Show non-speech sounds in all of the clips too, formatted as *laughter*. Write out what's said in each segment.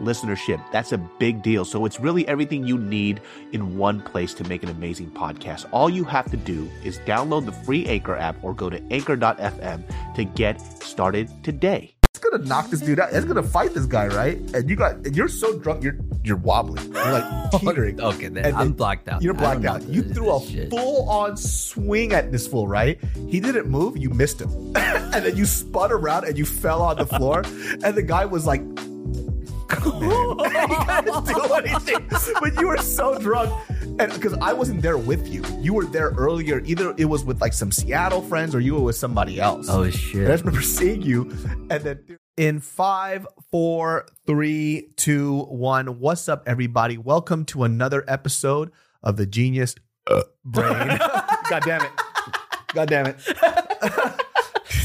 listenership. That's a big deal. So it's really everything you need in one place to make an amazing podcast. All you have to do is download the free Anchor app or go to anchor.fm to get started today. It's gonna knock this dude out. It's gonna fight this guy, right? And you got, and you're so drunk, you're you're wobbling. You're like teetering. *laughs* Okay, then And I'm then blacked out. You're I blacked out. You threw a full on swing at this fool, right? He didn't move. You missed him, *laughs* and then you spun around and you fell on the floor. *laughs* And the guy was like, "Come he *laughs* *laughs* couldn't do anything." But you were so drunk. And because I wasn't there with you, you were there earlier. Either it was with like some Seattle friends or you were with somebody else. Oh I shit! just remember seeing you, and then in five, four, three, two, one. What's up, everybody? Welcome to another episode of the Genius uh, Brain. *laughs* God damn it! God damn it!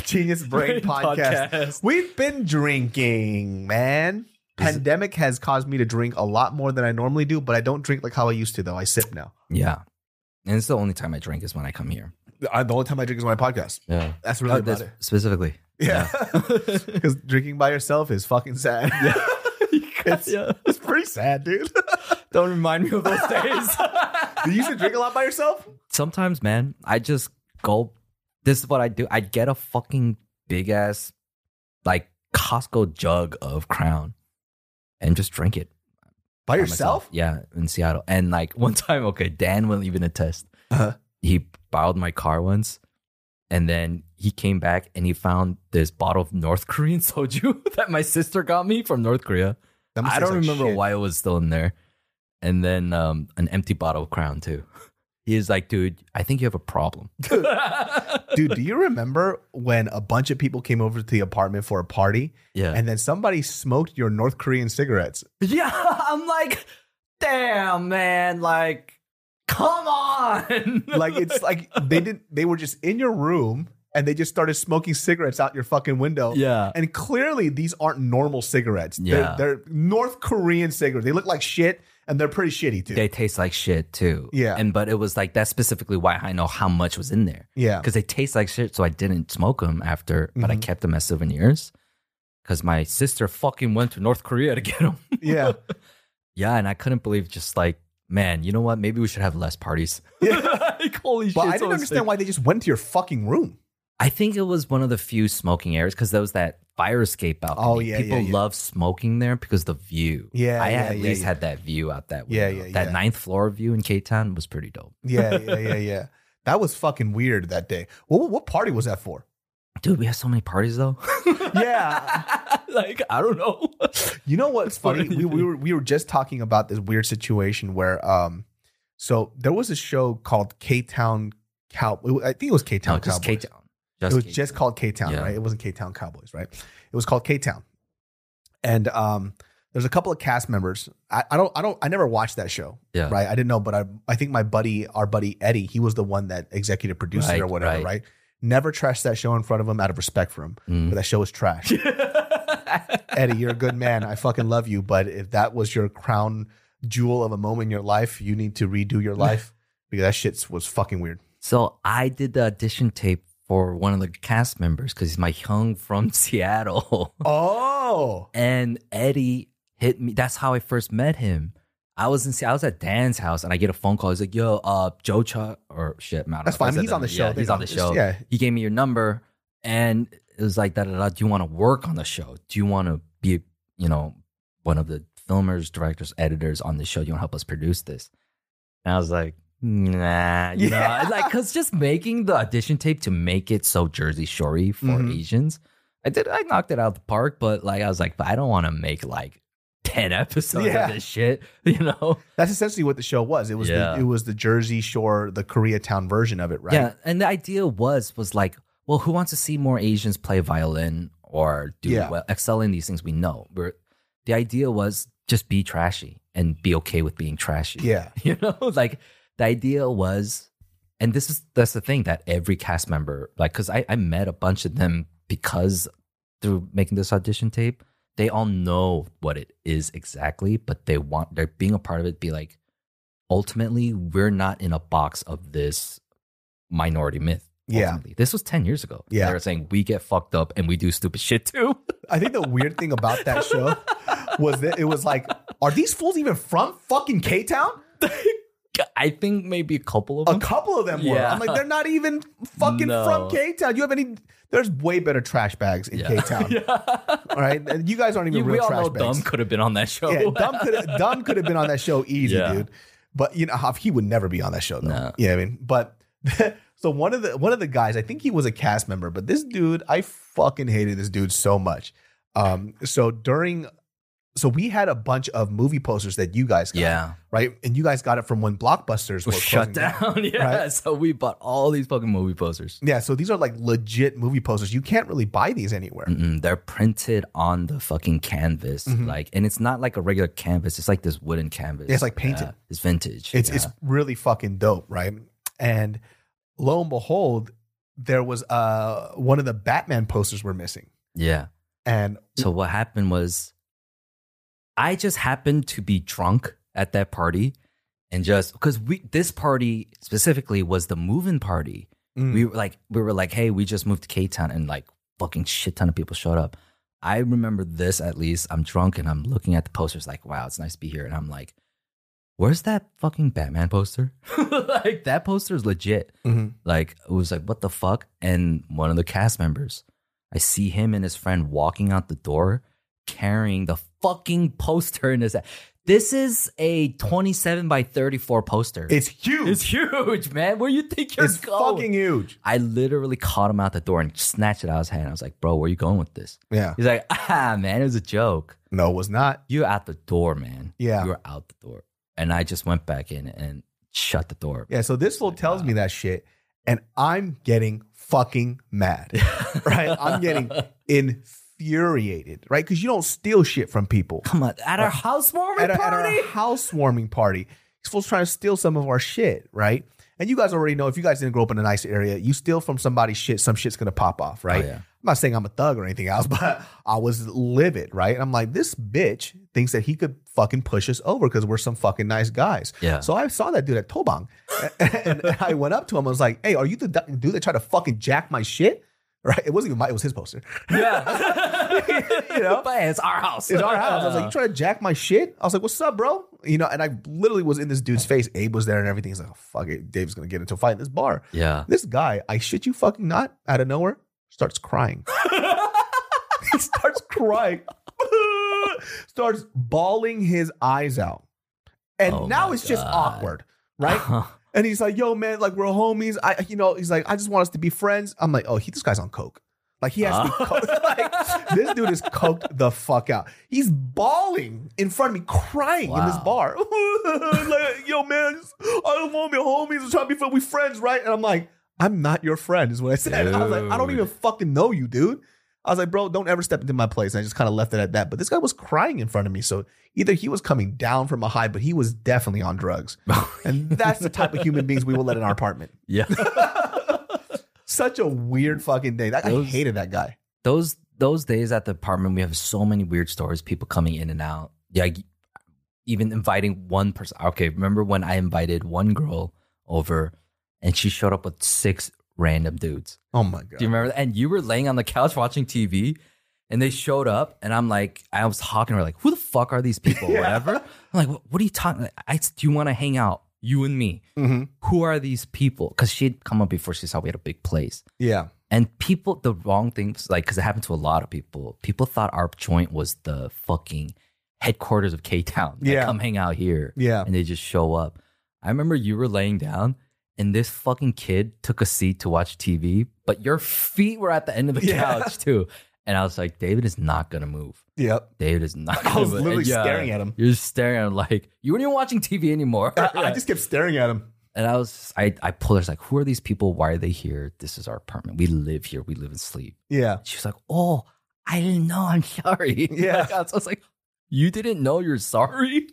Genius Brain, Brain podcast. Podcast. We've been drinking, man. Pandemic has caused me to drink a lot more than I normally do, but I don't drink like how I used to. Though I sip now. Yeah, and it's the only time I drink is when I come here. I, the only time I drink is my podcast. Yeah, That's really Oh, about that's it. specifically. Yeah, because *laughs* drinking by yourself is fucking sad. *laughs* it's, Yeah. it's pretty sad, dude. *laughs* Don't remind me of those days. you used to drink a lot by yourself? Sometimes, man, I just go. This is what I do. I get a fucking big ass, like Costco jug of Crown, and just drink it By by yourself? myself. Yeah, in Seattle. And like *laughs* one time, okay, Dan will even attest. Uh-huh. He borrowed my car once, and then he came back and he found this bottle of North Korean *laughs* soju *laughs* that my sister got me from North Korea. I don't like remember shit. why it was still in there. And then um, an empty bottle of Crown too. He is like, dude, I think you have a problem. *laughs* Dude, do you remember when a bunch of people came over to the apartment for a party yeah. and then somebody smoked your North Korean cigarettes? yeah. *laughs* I'm like, damn, man. Like, come on. *laughs* Like it's like they didn't they were just in your room and they just started smoking cigarettes out your fucking window. yeah. And clearly these aren't normal cigarettes. Yeah. They're, they're North Korean cigarettes. They look like shit and they're pretty shitty too. They taste like shit too. Yeah. And but it was like that's specifically why I know how much was in there. yeah. Because they taste like shit, so I didn't smoke them after, but I Mhm. kept them as souvenirs. Because my sister fucking went to North Korea to get them. Yeah. *laughs* Yeah, and I couldn't believe just like, man, you know what? Maybe we should have less parties. *laughs* like, holy But shit. I didn't understand why they just went to your fucking room. I think it was one of the few smoking areas because there was that fire escape out Oh, yeah, People yeah, yeah. love smoking there because the view. Yeah, I yeah, at yeah, least yeah. had that view out that Yeah, window. yeah, That yeah. ninth floor view in K Town was pretty dope. *laughs* Yeah, yeah, yeah, yeah. That was fucking weird that day. What, what party was that for? Dude, we have so many parties though. *laughs* Yeah. *laughs* like, I don't know. You know what's funny? We, we were we were just talking about this weird situation where um, so there was a show called K Town Cow. I think it was K Town no, Cowboys. Cape Town. It was just called K Town, Yeah. right? It wasn't K Town Cowboys, right? It was called K Town, and um, there's a couple of cast members. I, I don't, I don't, I never watched that show, Yeah. right? I didn't know, but I, I think my buddy, our buddy Eddie, he was the one that executive produced it Right, or whatever, right. right? Never trashed that show in front of him out of respect for him, Mm. but that show was trash. *laughs* Eddie, you're a good man. I fucking love you, but if that was your crown jewel of a moment in your life, you need to redo your *laughs* life because that shit was fucking weird. So I did the audition tape for one of the cast members because he's my young *laughs* from Seattle. Oh, and Eddie hit me. That's how I first met him. I was in I was at Dan's house and I get a phone call. He's like, "Yo, uh, Joe Chuck or shit, man." That's know if I fine. He's on the show. Yeah, he's on the show. yeah. He gave me your number, and it was like, da da da. Do you want to work on the show? Do you want to be, you know, one of the filmers, directors, editors on the show? Do You want to help us produce this? And I was like, nah, you Yeah. know, like because just making the audition tape to make it so Jersey Shorey for Mhm. Asians, I did. I knocked it out of the park, but like I was like, but I don't want to make like ten episodes Yeah. of this shit. *laughs* You know? That's essentially what the show was. It was Yeah. the, it was the Jersey Shore, the Koreatown version of it, right? Yeah, and the idea was was like, well, who wants to see more Asians play violin or do Yeah. well, excel in these things? We know. We're, the idea was just be trashy and be okay with being trashy. Yeah. *laughs* you know, like the idea was, and this is that's the thing that every cast member, like, because I I met a bunch of them because through making this audition tape, they all know what it is exactly, but they want they're being a part of it. Be like, ultimately, we're not in a box of this minority myth. Yeah. this was ten years ago. Yeah. they were saying we get fucked up and we do stupid shit too. *laughs* I think the weird thing about that show *laughs* was that it was like, are these fools even from fucking K Town? *laughs* I think maybe a couple of them. A couple of them were. Yeah. I'm like, they're not even fucking No. from K Town. You have any? There's way better trash bags in K Town. *laughs* All right, and you guys aren't even You- we all trash know bags. Dumb could have been on that show. Yeah, Dumb could Dumb could have been on that show *laughs* easy, Yeah. dude. But you know, he would never be on that show though. No. Yeah, I mean, but *laughs* so one of the one of the guys, I think he was a cast member, but this dude, I fucking hated this dude so much. Um, so during, so we had a bunch of movie posters that you guys got, yeah. right, and you guys got it from when Blockbusters was were shut closing down. *laughs* yeah. right? So we bought all these fucking movie posters. Yeah, so these are like legit movie posters. You can't really buy these anywhere. Mm-mm, they're printed on the fucking canvas, Mhm. like, and it's not like a regular canvas. It's like this wooden canvas. Yeah, it's like painted. Yeah, it's vintage. It's yeah. it's really fucking dope, right? And lo and behold, there was uh one of the Batman posters were missing. yeah. And So what happened was, I just happened to be drunk at that party, and just because we this party specifically was the moving party. mm, we were like we were like hey we just moved to k-town and like fucking shit ton of people showed up. I remember this at least. I'm drunk and i'm looking at the posters like wow it's nice to be here. And i'm like where's that fucking batman poster? *laughs* Like that poster is legit. Mhm. like it was like what the fuck? And one of the cast members i see him and his friend walking out the door carrying the fucking poster in his this is a 27 by 34 poster it's huge. it's huge, man. Where you think you're It's going? fucking huge. I literally caught him out the door and snatched it out of his hand. I was like, bro, where you going with this? Yeah. He's like, ah, man, it was a joke. No, it was not. You're out the door, man. Yeah. You were out the door. And I just went back in and shut the door. Yeah. So this fool tells me that shit, and I'm getting fucking mad. *laughs* right? I'm getting *laughs* infuriated, right? Because you don't steal shit from people. Come on. At our housewarming at, a, at party? our housewarming party. These fools trying to steal some of our shit, right? And you guys already know if you guys didn't grow up in a nice area, you steal from somebody's shit, some shit's gonna pop off, right? Oh, yeah. I'm not saying I'm a thug or anything else, *laughs* but I was livid, right? And I'm like, this bitch thinks that he could fucking push us over because we're some fucking nice guys. Yeah. So I saw that dude at Tobang, *laughs* and I went up to him. I was like, "Hey, are you the dude that tried to fucking jack my shit?" Right? It wasn't even my. It was his poster. Yeah. *laughs* You know? But it's our house. It's our house. I was like, you *laughs* trying to jack my shit? I was like, what's up, bro? You know, and I literally was in this dude's face. Abe was there and everything. He's like, oh, fuck it. Dave's gonna get into a fight in this bar. yeah. This guy, I shit you fucking not, out of nowhere, starts crying. *laughs* he starts crying. starts bawling his eyes out. And Oh now my it's just awkward, right? And he's like, "Yo, man, like we're homies. I, you know, he's like, I just want us to be friends." I'm like, "Oh, he, this guy's on coke. Like he has to be Ah. coked. *laughs* like, this dude is coked the fuck out. He's bawling in front of me, crying in this bar. *laughs* like, yo, man, I don't want to be homies. I'm trying to be friends. We friends, right? And I'm like, I'm not your friend, is what I said. *laughs* I was like, I don't even fucking know you, dude. I was like, bro, don't ever step into my place. And I just kind of left it at that. But this guy was crying in front of me. So either he was coming down from a high, but he was definitely on drugs. *laughs* Oh, and that's the type of human beings we will let in our apartment. *laughs* yeah. *laughs* Such a weird fucking day. That, I hated that guy. those those days at the apartment, we have so many weird stories, people coming in and out. Yeah, even inviting one person. Okay, remember when I invited one girl over, and she showed up with six random dudes. Oh my god. Do you remember? that? And you were laying on the couch watching TV, and they showed up, and I'm like, I was talking to her like, who the fuck are these people? *laughs* Yeah. Whatever. I'm like, what, what are you talking? I do you want to hang out? You and me. hmm Who are these people? Because she'd come up before she saw we had a big place. Yeah. And people, the wrong things, like, because it happened to a lot of people. People thought our joint was the fucking headquarters of K Town. Like, Yeah. come hang out here. Yeah. And they just show up. I remember you were laying down and this fucking kid took a seat to watch TV, but your feet were at the end of the *laughs* Yeah. couch too. And I was like, David is not gonna move. Yep. David is not. *laughs* I was gonna move. literally And yeah, staring at him. You're just staring at him like you weren't even watching TV anymore. I, I *laughs* just kept staring at him. and I was, I, I pulled her. I was like, who are these people? Why are they here? This is our apartment. We live here. We live and sleep. Yeah. She was like, oh, I didn't know. I'm sorry. Yeah. Like, I was like, you didn't know you're sorry.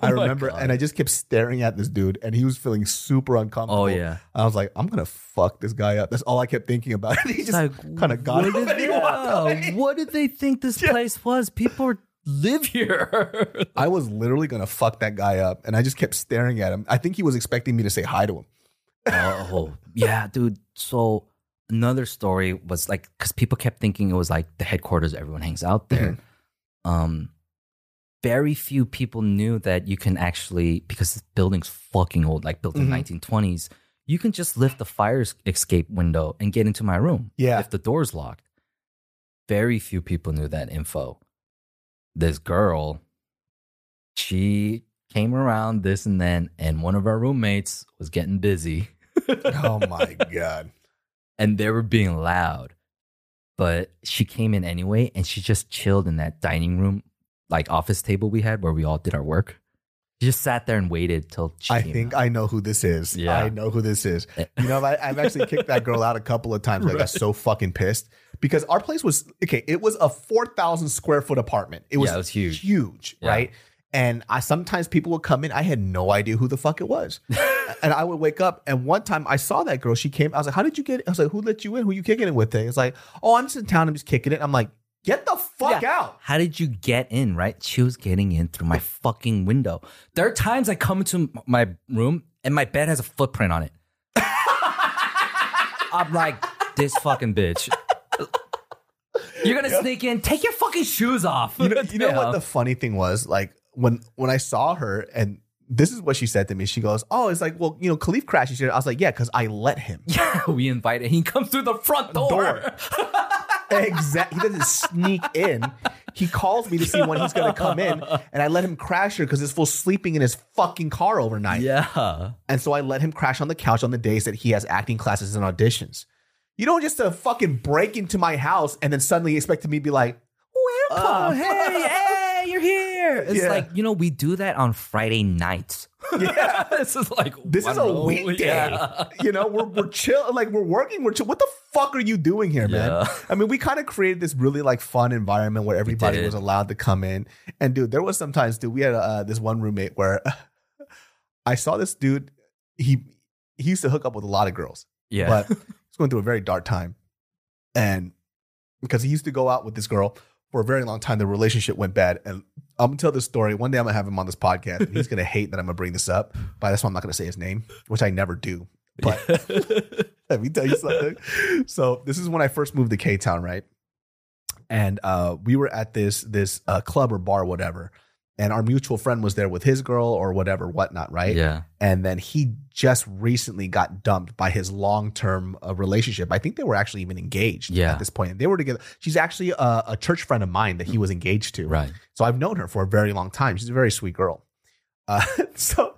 I *laughs* Oh remember, God. and I just kept staring at this dude, and he was feeling super uncomfortable. Oh yeah. I was like, I'm gonna fuck this guy up. That's all I kept thinking about. *laughs* he just like, kind of got did and he walked away. *laughs* What did they think this Yeah. place was? People live here. I was literally gonna fuck that guy up, and I just kept staring at him. I think he was expecting me to say hi to him. oh yeah, dude. So another story was like because people kept thinking it was like the headquarters. Everyone hangs out there. Um, very few people knew that you can actually because this building's fucking old, like built in Mhm. 1920s. You can just lift the fire escape window and get into my room. Yeah. if the door's locked. Very few people knew that info. This girl, she came around this and then, and one of our roommates was getting busy. *laughs* Oh my god. and they were being loud. But she came in anyway and she just chilled in that dining room, like office table we had where we all did our work. She just sat there and waited till she I came think out. I know who this is. Yeah. I know who this is. Eh. You know, I, I've actually kicked that girl out a couple of times. I got so fucking pissed because our place was okay. It was a four thousand square foot apartment. It was, Yeah, it was huge. huge, Yeah. right? And I sometimes people would come in. I had no idea who the fuck it was, *laughs* and I would wake up. And one time I saw that girl. She came. I was like, "How did you get?" I was like, "Who let you in? Who you kicking it with?" Today? It's like, "Oh, I'm just in town. I'm just kicking it." I'm like, "Get the fuck Yeah. out!" How did you get in, right? She was getting in through my fucking window. There are times I come into my room and my bed has a footprint on it. *laughs* I'm like, this fucking bitch. You're gonna sneak in, take your fucking shoes off. you know, you know Yeah. what the funny thing was? Like when when I saw her, and this is what she said to me. She goes, "Oh, it's like, well, you know, Khalif crashed." She I was like, "Yeah, because I let him." *laughs* Yeah, we invited. He comes through the front door. Door. *laughs* exactly. He doesn't sneak in. He calls me to see when he's gonna come in, and I let him crash here because this fool's sleeping in his fucking car overnight. Yeah. And so I let him crash on the couch on the days that he has acting classes and auditions. You don't just uh, fucking break into my house and then suddenly expect me to be like, "Welcome." *laughs* hey, hey, It's Yeah. like, you know, we do that on Friday nights. *laughs* Yeah. *laughs* this is like, This is a know. weekday. Yeah. You know, we're we're chill, like we're working. We're chill. What the fuck are you doing here, man? Yeah. I mean, we kind of created this really like fun environment where everybody was allowed to come in. And dude, there was sometimes, dude, we had uh, this one roommate where *laughs* I saw this dude. He he used to hook up with a lot of girls, Yeah. but he's going through a very dark time, and because he used to go out with this girl for a very long time, the relationship went bad. And I'm gonna tell this story. One day I'm gonna have him on this podcast. and he's gonna hate that I'm gonna bring this up, but that's why I'm not gonna say his name, which I never do. But *laughs* *laughs* let me tell you something. So this is when I first moved to K Town, right? And uh, we were at this this uh, club or bar, whatever. And our mutual friend was there with his girl or whatever, whatnot, right? yeah. And then he just recently got dumped by his long term uh, relationship. I think they were actually even engaged Yeah. at this point. They were together. She's actually a, a church friend of mine that he was engaged to. Right. So I've known her for a very long time. She's a very sweet girl. Uh, *laughs* so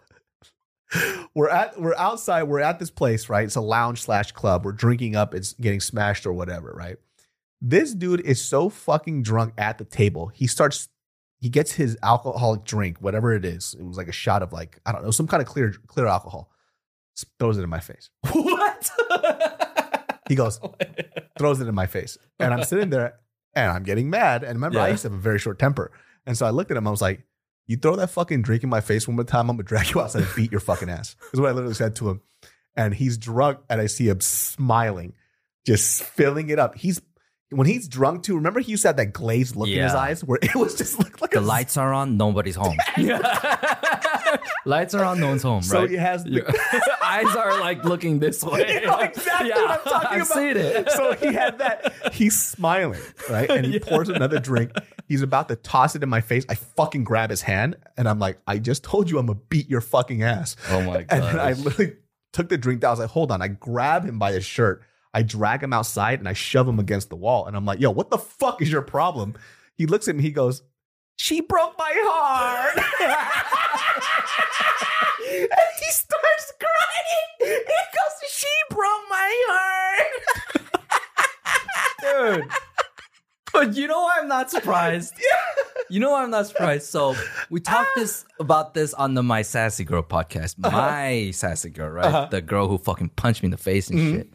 we're at we're outside. We're at this place, right? It's a lounge slash club. We're drinking up. It's getting smashed or whatever, right? This dude is so fucking drunk at the table. He starts. He gets his alcoholic drink, whatever it is. It was like a shot of like I don't know, some kind of clear clear alcohol. Throws it in my face. *laughs* What? He goes, *laughs* throws it in my face. And I'm sitting there and I'm getting mad. And remember, I used to have a very short temper. And so I looked at him. I was like, you throw that fucking drink in my face one more time, I'm going to drag you outside and beat your fucking ass. *laughs* Is what I literally said to him. And he's drunk and I see him smiling, just filling it up. He's, when he's drunk too, remember he used to have that glazed look in his Yeah. eyes where *laughs* it was just looked like the a lights are on, nobody's home. *laughs* Yeah, *laughs* lights are on, no one's home, right? So right? he has the, eyes are like looking this way. Know exactly what I'm talking I've about. seen it. so he had that. He's smiling, right? And he pours another drink. He's about to toss it in my face. I fucking grab his hand and I'm like, I just told you I'm gonna beat your fucking ass. Oh my God. And then I literally took the drink down. I was like, hold on. I grab him by his shirt. I drag him outside and I shove him against the wall. And I'm like, yo, what the fuck is your problem? He looks at me. He goes, she broke my heart. *laughs* and he starts crying. He goes, she broke my heart. Dude. but you know why I'm not surprised? *laughs* You know why I'm not surprised? So we talked this about this on the My Sassy Girl podcast. My Sassy Girl, right? Uh-huh. The girl who fucking punched me in the face and Mhm. shit.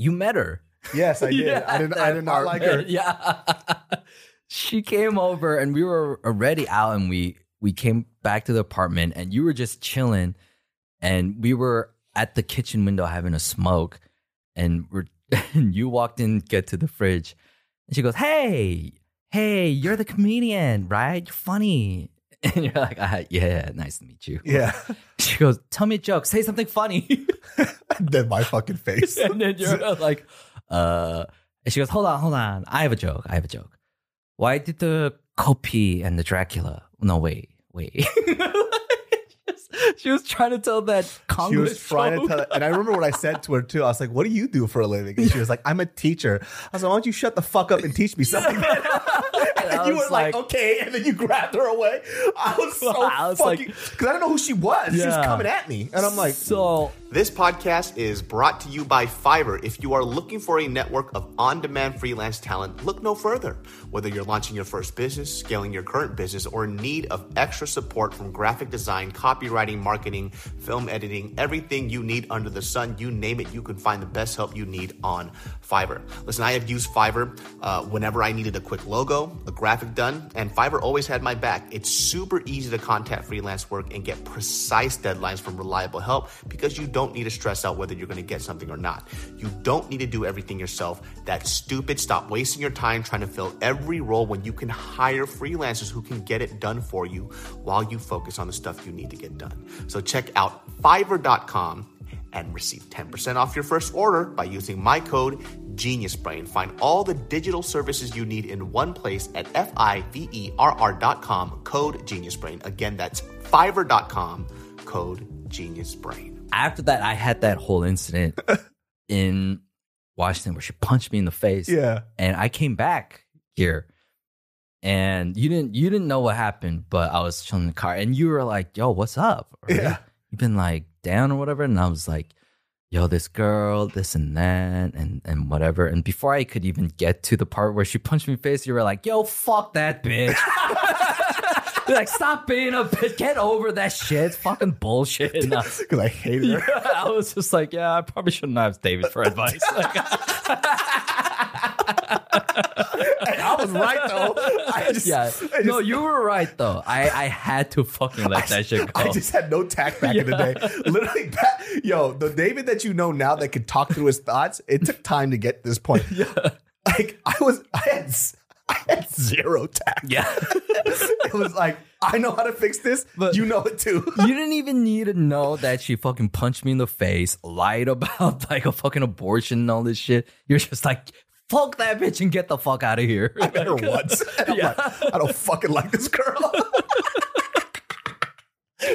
You met her. Yes, I did. Yeah, I did. I did not like her. Yeah. *laughs* she came over and we were already out and we we came back to the apartment and you were just chilling and we were at the kitchen window having a smoke and we're *laughs* and you walked in get to the fridge and she goes, "Hey, hey, you're the comedian, right? You're funny." *laughs* And you're like, ah, "Yeah, nice to meet you." Yeah. *laughs* She goes, "Tell me a joke. Say something funny." *laughs* then my fucking face. and then you're like, uh, and she goes, hold on, hold on. I have a joke. I have a joke. Why did the Kopi and the Dracula? No, wait, wait. she was trying to tell that Congress She was trying to joke. tell, and I remember what I said to her too. I was like, "What do you do for a living?" And she was like, "I'm a teacher." I was like, "Why don't you shut the fuck up and teach me something?" And I you were like, like- "Okay," and then you grabbed her away. I was *laughs* so I was fucking because I don't know who she was. She was coming at me, and I'm like, so This podcast is brought to you by Fiverr. If you are looking for a network of on demand freelance talent, look no further. Whether you're launching your first business, scaling your current business, or in need of extra support from graphic design, copywriting, marketing, film editing, everything you need under the sun, you name it, you can find the best help you need on Fiverr. Listen, I have used Fiverr uh, whenever I needed a quick logo, a graphic done, and Fiverr always had my back. It's super easy to contact freelance work and get precise deadlines from reliable help because you don't need to stress out whether you're going to get something or not. You don't need to do everything yourself. That's stupid. Stop wasting your time trying to fill every role when you can hire freelancers who can get it done for you while you focus on the stuff you need to get done. So check out fiverr.com and receive 10% off your first order by using my code GeniusBrain. Find all the digital services you need in one place at F-I-V-E-R-R dot com, code GeniusBrain. Again, that's fiverr.com, code GeniusBrain. after that, I had that whole incident *laughs* in Washington where she punched me in the face. "Yeah, and I came back here, and you didn't you didn't know what happened, but I was chilling in the car, and you were like, "Yo, what's up?" Right? Yeah. you've been like down or whatever, and I was like, "Yo, this girl, this and that, and and whatever." And before I could even get to the part where she punched me in the face, you were like, "Yo, fuck that bitch." *laughs* You're like, stop being a bitch. Get over that shit. It's fucking bullshit. *laughs* I, because I hate her." *laughs* I was just like, yeah, I probably shouldn't ask David for advice. Like, was right though. *laughs* I just, yeah. I just, no, you were right though. I, I had to fucking let that shit go. I just had no tact back in the day. Literally, back, yo, the David that you know now that could talk through his thoughts, it took time to get this point. *laughs* yeah. Like I was, I had, I had zero tact. Yeah. *laughs* it was like I know how to fix this, But- you know it too. you didn't even need to know that she fucking punched me in the face, lied about like a fucking abortion and all this shit. You're just like, fuck that bitch and get the fuck out of here. I met her once. *laughs* I'm Yeah. like, I don't fucking like this girl. *laughs*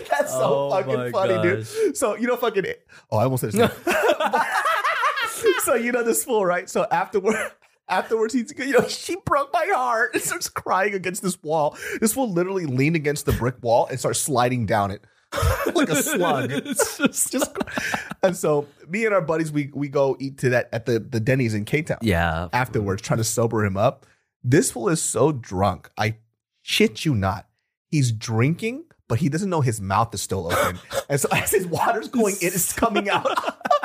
That's so Oh fucking funny, dude. So you know, fucking. Oh, I almost said name. *laughs* so you know this fool, right? So afterward, afterwards, he's you know she broke my heart and starts crying against this wall. This fool literally leaned against the brick wall and starts sliding down it *laughs* like a slug. *laughs* just, Just *laughs* and so me and our buddies, we we go eat to that at the the Denny's in K Town yeah. afterwards, trying to sober him up. This fool is so drunk. I shit you not. He's drinking, but he doesn't know his mouth is still open. and so as his water's going in, it's coming out.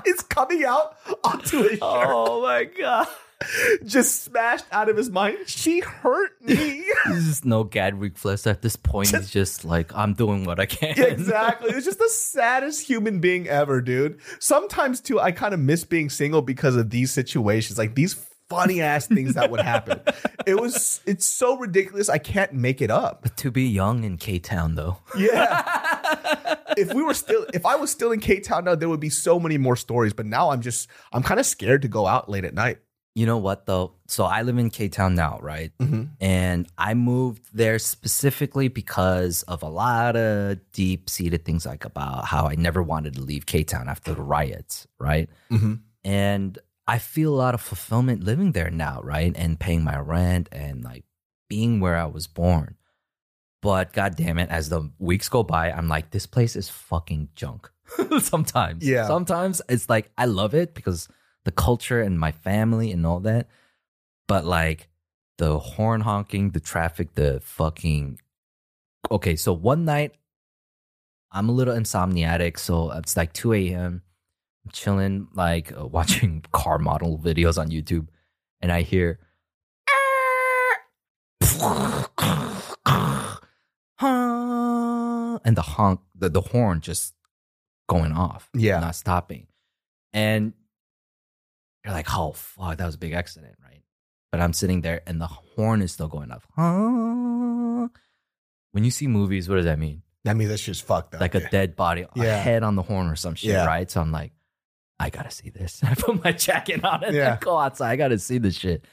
it's coming out onto his shirt. Oh my god. *laughs* Just smashed out of his mind. She hurt me. *laughs* He's just no gag reflex at this point. he's just like, I'm doing what I can. Yeah, exactly. It's just the saddest human being ever, dude. Sometimes too, I kind of miss being single because of these situations, like these funny ass things that would happen. it was, it's so ridiculous. I can't make it up. to be young in K Town though. Yeah. *laughs* if we were still, if I was still in K Town now, there would be so many more stories. But now I'm just, I'm kind of scared to go out late at night. You know what though? So I live in K Town now, right? And I moved there specifically because of a lot of deep seated things like about how I never wanted to leave K Town after the riots, right? Mm-hmm. And I feel a lot of fulfillment living there now, right? And paying my rent and like being where I was born. But god damn it, as the weeks go by, I'm like, this place is fucking junk. *laughs* Sometimes. Yeah. Sometimes it's like I love it because the culture and my family and all that. but like the horn honking, the traffic, the fucking. Okay, so one night, I'm a little insomniatic, so it's like 2 a.m. I'm chilling, like uh, *laughs* watching car model videos on YouTube, and I hear. *laughs* And the honk, the, the horn just going off, Yeah. not stopping. And you're like, oh, fuck, that was a big accident, right? But I'm sitting there and the horn is still going off. When you see movies, what does that mean? That means that's just fucked up. Like a dead body, a Yeah. head on the horn or some shit, Yeah. right? So I'm like, I gotta see this. *laughs* I put my jacket on and Yeah. I go outside. I gotta see this shit.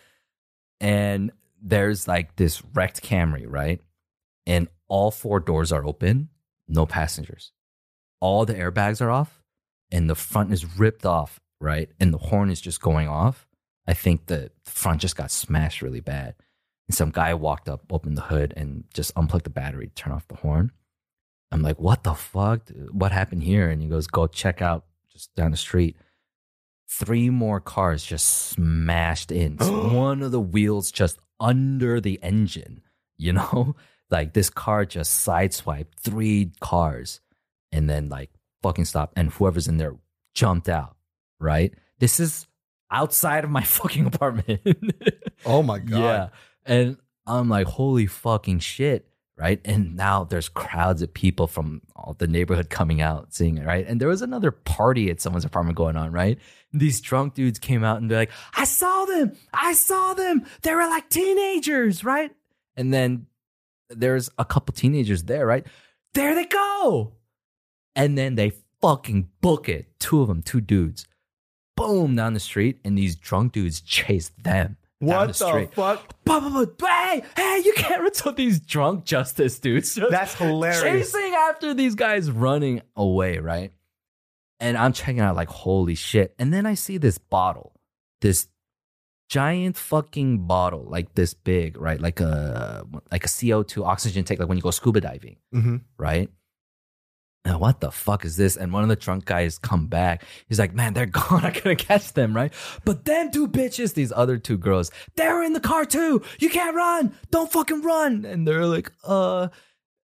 And there's like this wrecked Camry, right? And all four doors are open, no passengers. All the airbags are off, and the front is ripped off, right? And the horn is just going off. I think the front just got smashed really bad. And some guy walked up, opened the hood, and just unplugged the battery, turn off the horn. I'm like, what the fuck? What happened here? And he goes, go check out just down the street. Three more cars just smashed in. So *gasps* one of the wheels just under the engine, you know? *laughs* Like this car just sideswiped three cars and then like fucking stopped. And whoever's in there jumped out, right? This is outside of my *laughs* fucking apartment. *laughs* oh my god. Yeah. And I'm like, holy fucking shit. Right. And now there's crowds of people from all the neighborhood coming out seeing it. Right. And there was another party at someone's apartment going on. Right. And these drunk dudes came out and they're like, I saw them. I saw them. They were like teenagers. Right. And then there's a couple teenagers there. Right. There they go. And then they fucking book it. Two of them, two dudes. Boom down the street. And these drunk dudes chase them. down What the the, fuck? Bah, bah, bah, Hey, hey, you can't run these drunk justice dudes. *laughs* That's hilarious. chasing after these guys running away, right? And I'm checking out like, holy shit. And then I see this bottle, this giant fucking bottle, like this big, right? Like a like a CO2 oxygen tank, like when you go scuba diving, Mhm. right? Now, what the fuck is this? And one of the drunk guys come back. He's like, man, they're *laughs* gone. I couldn't catch them, right? But them two bitches, these other two girls, they're in the car too. You can't run. Don't fucking run. And they're like, uh,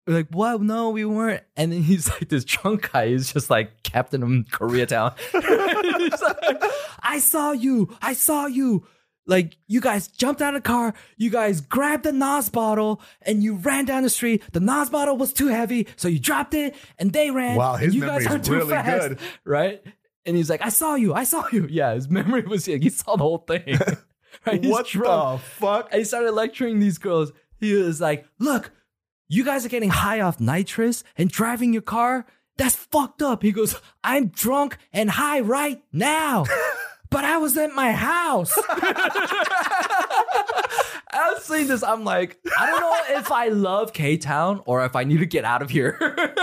we're like, what? No, we weren't. And then *laughs* he's like, this drunk guy is just like Captain of Koreatown. *laughs* Like, I saw you. I saw you. Like, you guys jumped out of the car. You guys grabbed the NOS bottle and you ran down the street. The NOS bottle was too heavy. So you dropped it and they ran. Wow, his you memory guys is really fast, good. Right? And he's like, I saw you. I saw you. Yeah, his *laughs* memory was, like, he saw the whole thing. *laughs* right? He's what drunk. the fuck? And he started lecturing these girls. He was like, look, you guys are getting high off nitrous and driving your car. That's fucked up. He goes, I'm drunk and high right now. *laughs* But I was at my house. *laughs* I was seeing this. I'm like, I don't know if I love K Town or if I need to get out of here. *laughs*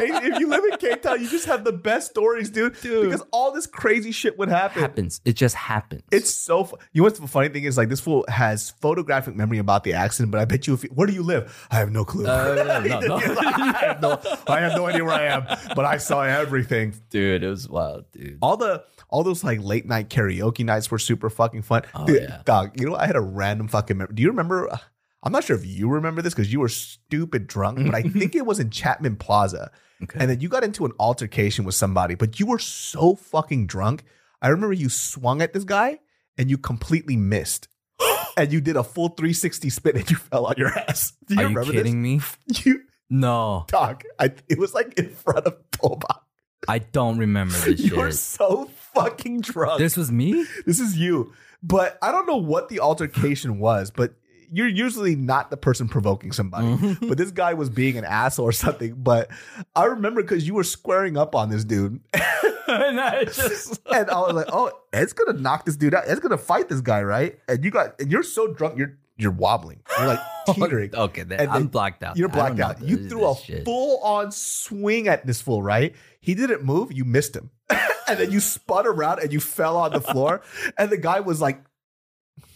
If you live in K Town, you just have the best stories, dude. Dude. Because all this crazy shit would happen. happens. It just happens. It's so. Fu- you know what's the funny thing is? Like this fool has photographic memory about the accident, but I bet you, if you, where do you live? I have no clue. Uh, no, no, *laughs* no. Like, I, have no, I have no idea where I am, but I saw everything. dude. It was wild, dude. All the all those like late night karaoke nights were super fucking fun. Oh, Dude, yeah. dog. You know, I had a random fucking. Mem- do you remember? Uh, I'm not sure if you remember this because you were stupid drunk, but I mm-hmm. think it was in Chapman Plaza. Okay. And then you got into an altercation with somebody, but you were so fucking drunk. I remember you swung at this guy and you completely missed. *gasps* and you did a full 360 spin and you fell on your ass. Do you Are you remember kidding me? *laughs* You No, dog. I, it was like in front of Tobak. I don't remember this *laughs* You were shit. so fucking drunk. This was me. This is you. But I don't know what the altercation was, but you're usually not the person provoking somebody. Mm-hmm. But this guy was being an asshole or something. But I remember because you were squaring up on this dude. *laughs* and I just and I was like, oh, Ed's gonna knock this dude out. Ed's gonna fight this guy, right? And you got and you're so drunk, you're you're wobbling. You're like *laughs* teetering. okay. Then And I'm then blacked out. You're blacked out. You threw a full on swing at this fool, right? He didn't move. You missed him. *laughs* and then you spun around and you fell on the floor. *laughs* And the guy was like,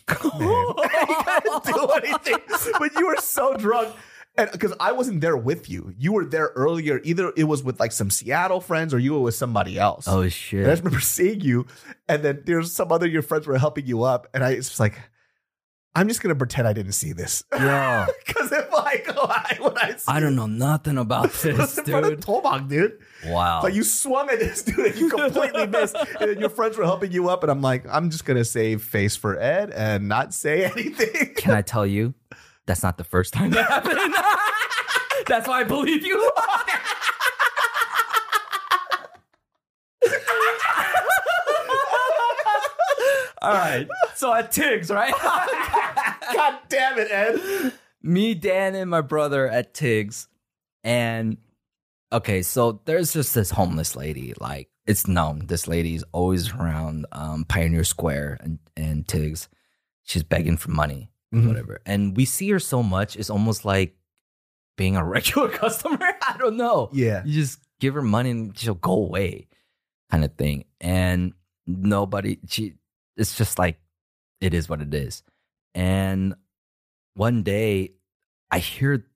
man, he couldn't do anything. But you were so drunk. And because I wasn't there with you, you were there earlier. Either it was with like some Seattle friends or you were with somebody else. Oh And I just remember seeing you, and then there's some other your friends were helping you up, and I it's just like, I'm just gonna pretend I didn't see this. *laughs* Yo, Because if I go, I, when I, see I don't know nothing about *laughs* was this, in front of dude. Dude. Wow. Like you swung at this dude and you completely missed, *laughs* and then your friends were helping you up, and I'm like, I'm just gonna save face for Ed and not say anything. Can I tell you? That's not the first time that happened. That's why I believe you. All right. *laughs* So at Tiggs, right? *laughs* God damn it, Ed. Me, Dan, and my brother at Tiggs. And okay, so there's just this homeless lady. Like it's known. This lady's always around um, Pioneer Square and, and Tiggs. She's begging for money, Mhm. whatever. And we see her so much, it's almost like being a *laughs* regular customer. I don't know. Yeah. You just give her money and she'll go away, kind of thing. And nobody, she, it's just like, it is what it is. And one day I hear,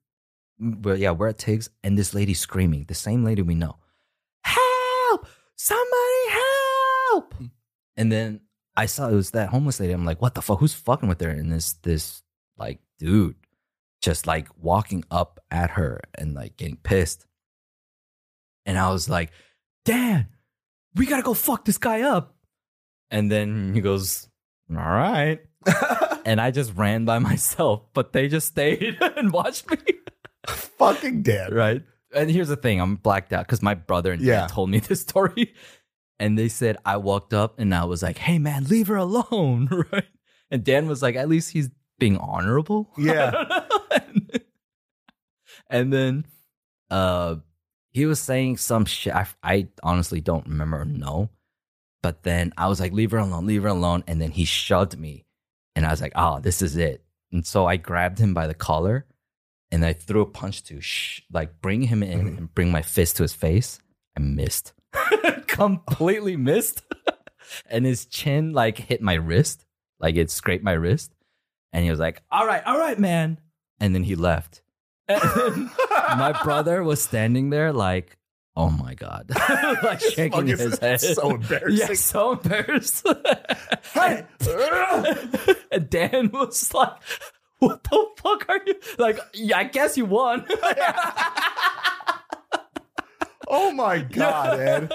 mm, well, yeah, we're at Tiggs and this lady screaming, the same lady we know, help, somebody help. Mm. And then I saw it was that homeless lady. I'm like, what the fuck? Who's fucking with her? And this, this like dude just like walking up at her and like getting pissed. And I was like, Dan, we gotta go fuck this guy up. And then he goes, All right. *laughs* and I just ran by *laughs* myself, but they just stayed *laughs* and watched me. Fucking dead. right. And here's the thing I'm blacked out because my brother and Yeah. dad told me this story. And they said, I walked up and I was like, Hey, man, leave her alone. Right. And Dan was like, At least he's being honorable. Yeah. and, then uh he was saying some shit. I, I honestly don't remember know. But then I was like, leave her alone, leave her alone. And then he shoved me. And I was like, oh, this is it. And so I grabbed him by the collar and I threw a punch to sh- like bring him in Mhm. and bring my fist to his face. I missed. *laughs* Completely missed. *laughs* and his chin like hit my wrist. Like it scraped my wrist. And he was like, all right, all right, man. And then he left. *laughs* And then my brother was standing there like, oh my God. *laughs* like shaking Fucking- his head. So *laughs* embarrassing. Yeah, so embarrassed. *laughs* Hey. and Dan was like, "What the fuck are you like? Yeah, I guess you won." Oh my god, Ed.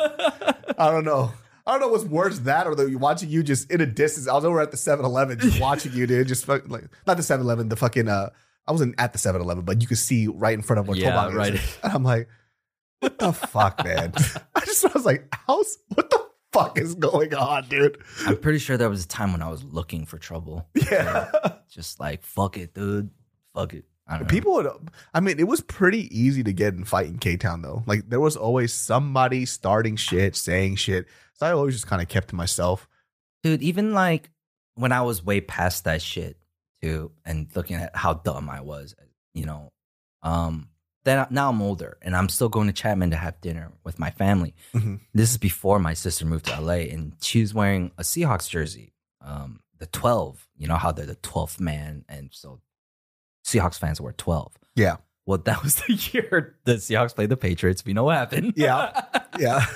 I don't know. I don't know what's worse that or the watching you just in a distance. I was over at the 7-Eleven just watching you, dude. Just fuck, like not the 7-Eleven, the fucking uh I wasn't at the 7-Eleven, but you could see right in front of where Yeah, Tobak is. right. And I'm like, what the fuck, man? *laughs* I just was like, how's what the fuck is going on, dude? I'm pretty sure there was a time when I was looking for trouble. Yeah. Just like, fuck it, dude. Fuck it. I don't know. People would I mean, it was pretty easy to get in fight in K Town though. Like there was always somebody starting shit, saying shit. So I always just kind of kept to myself. dude even like when i was way past that shit too and looking at how dumb i was you know um then now i'm older and i'm still going to chapman to have dinner with my family Mhm. this is before my sister moved to la and she's wearing a seahawks jersey um the 12 you know how they're the 12th man and so seahawks fans wear 12 Yeah. well that was *laughs* the year the seahawks played the patriots we know what happened Yeah. Yeah. *laughs*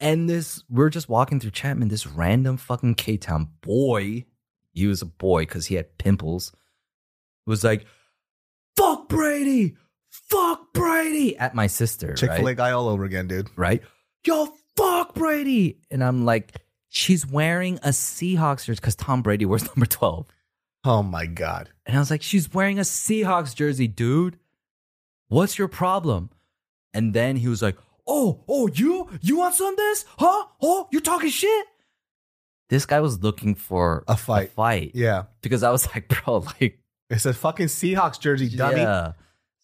And this, we're just walking through Chapman. This random fucking K Town boy, he was a boy because he had pimples, was like, "Fuck Brady, fuck Brady" at my sister. Chick fil A right? guy all over again, dude. right? Yo, fuck Brady, and I'm like, she's wearing a Seahawks jersey because Tom Brady wears *laughs* number 12. Oh my God. and I was like, she's wearing a Seahawks jersey, dude. What's your problem? And then he was like, "Oh, oh, you, you want some of this? Huh? Oh, you're talking shit." This guy was looking for A fight. fight Yeah. because I was like, *laughs* "Bro, like, It's a fucking Seahawks jersey, dummy. yeah."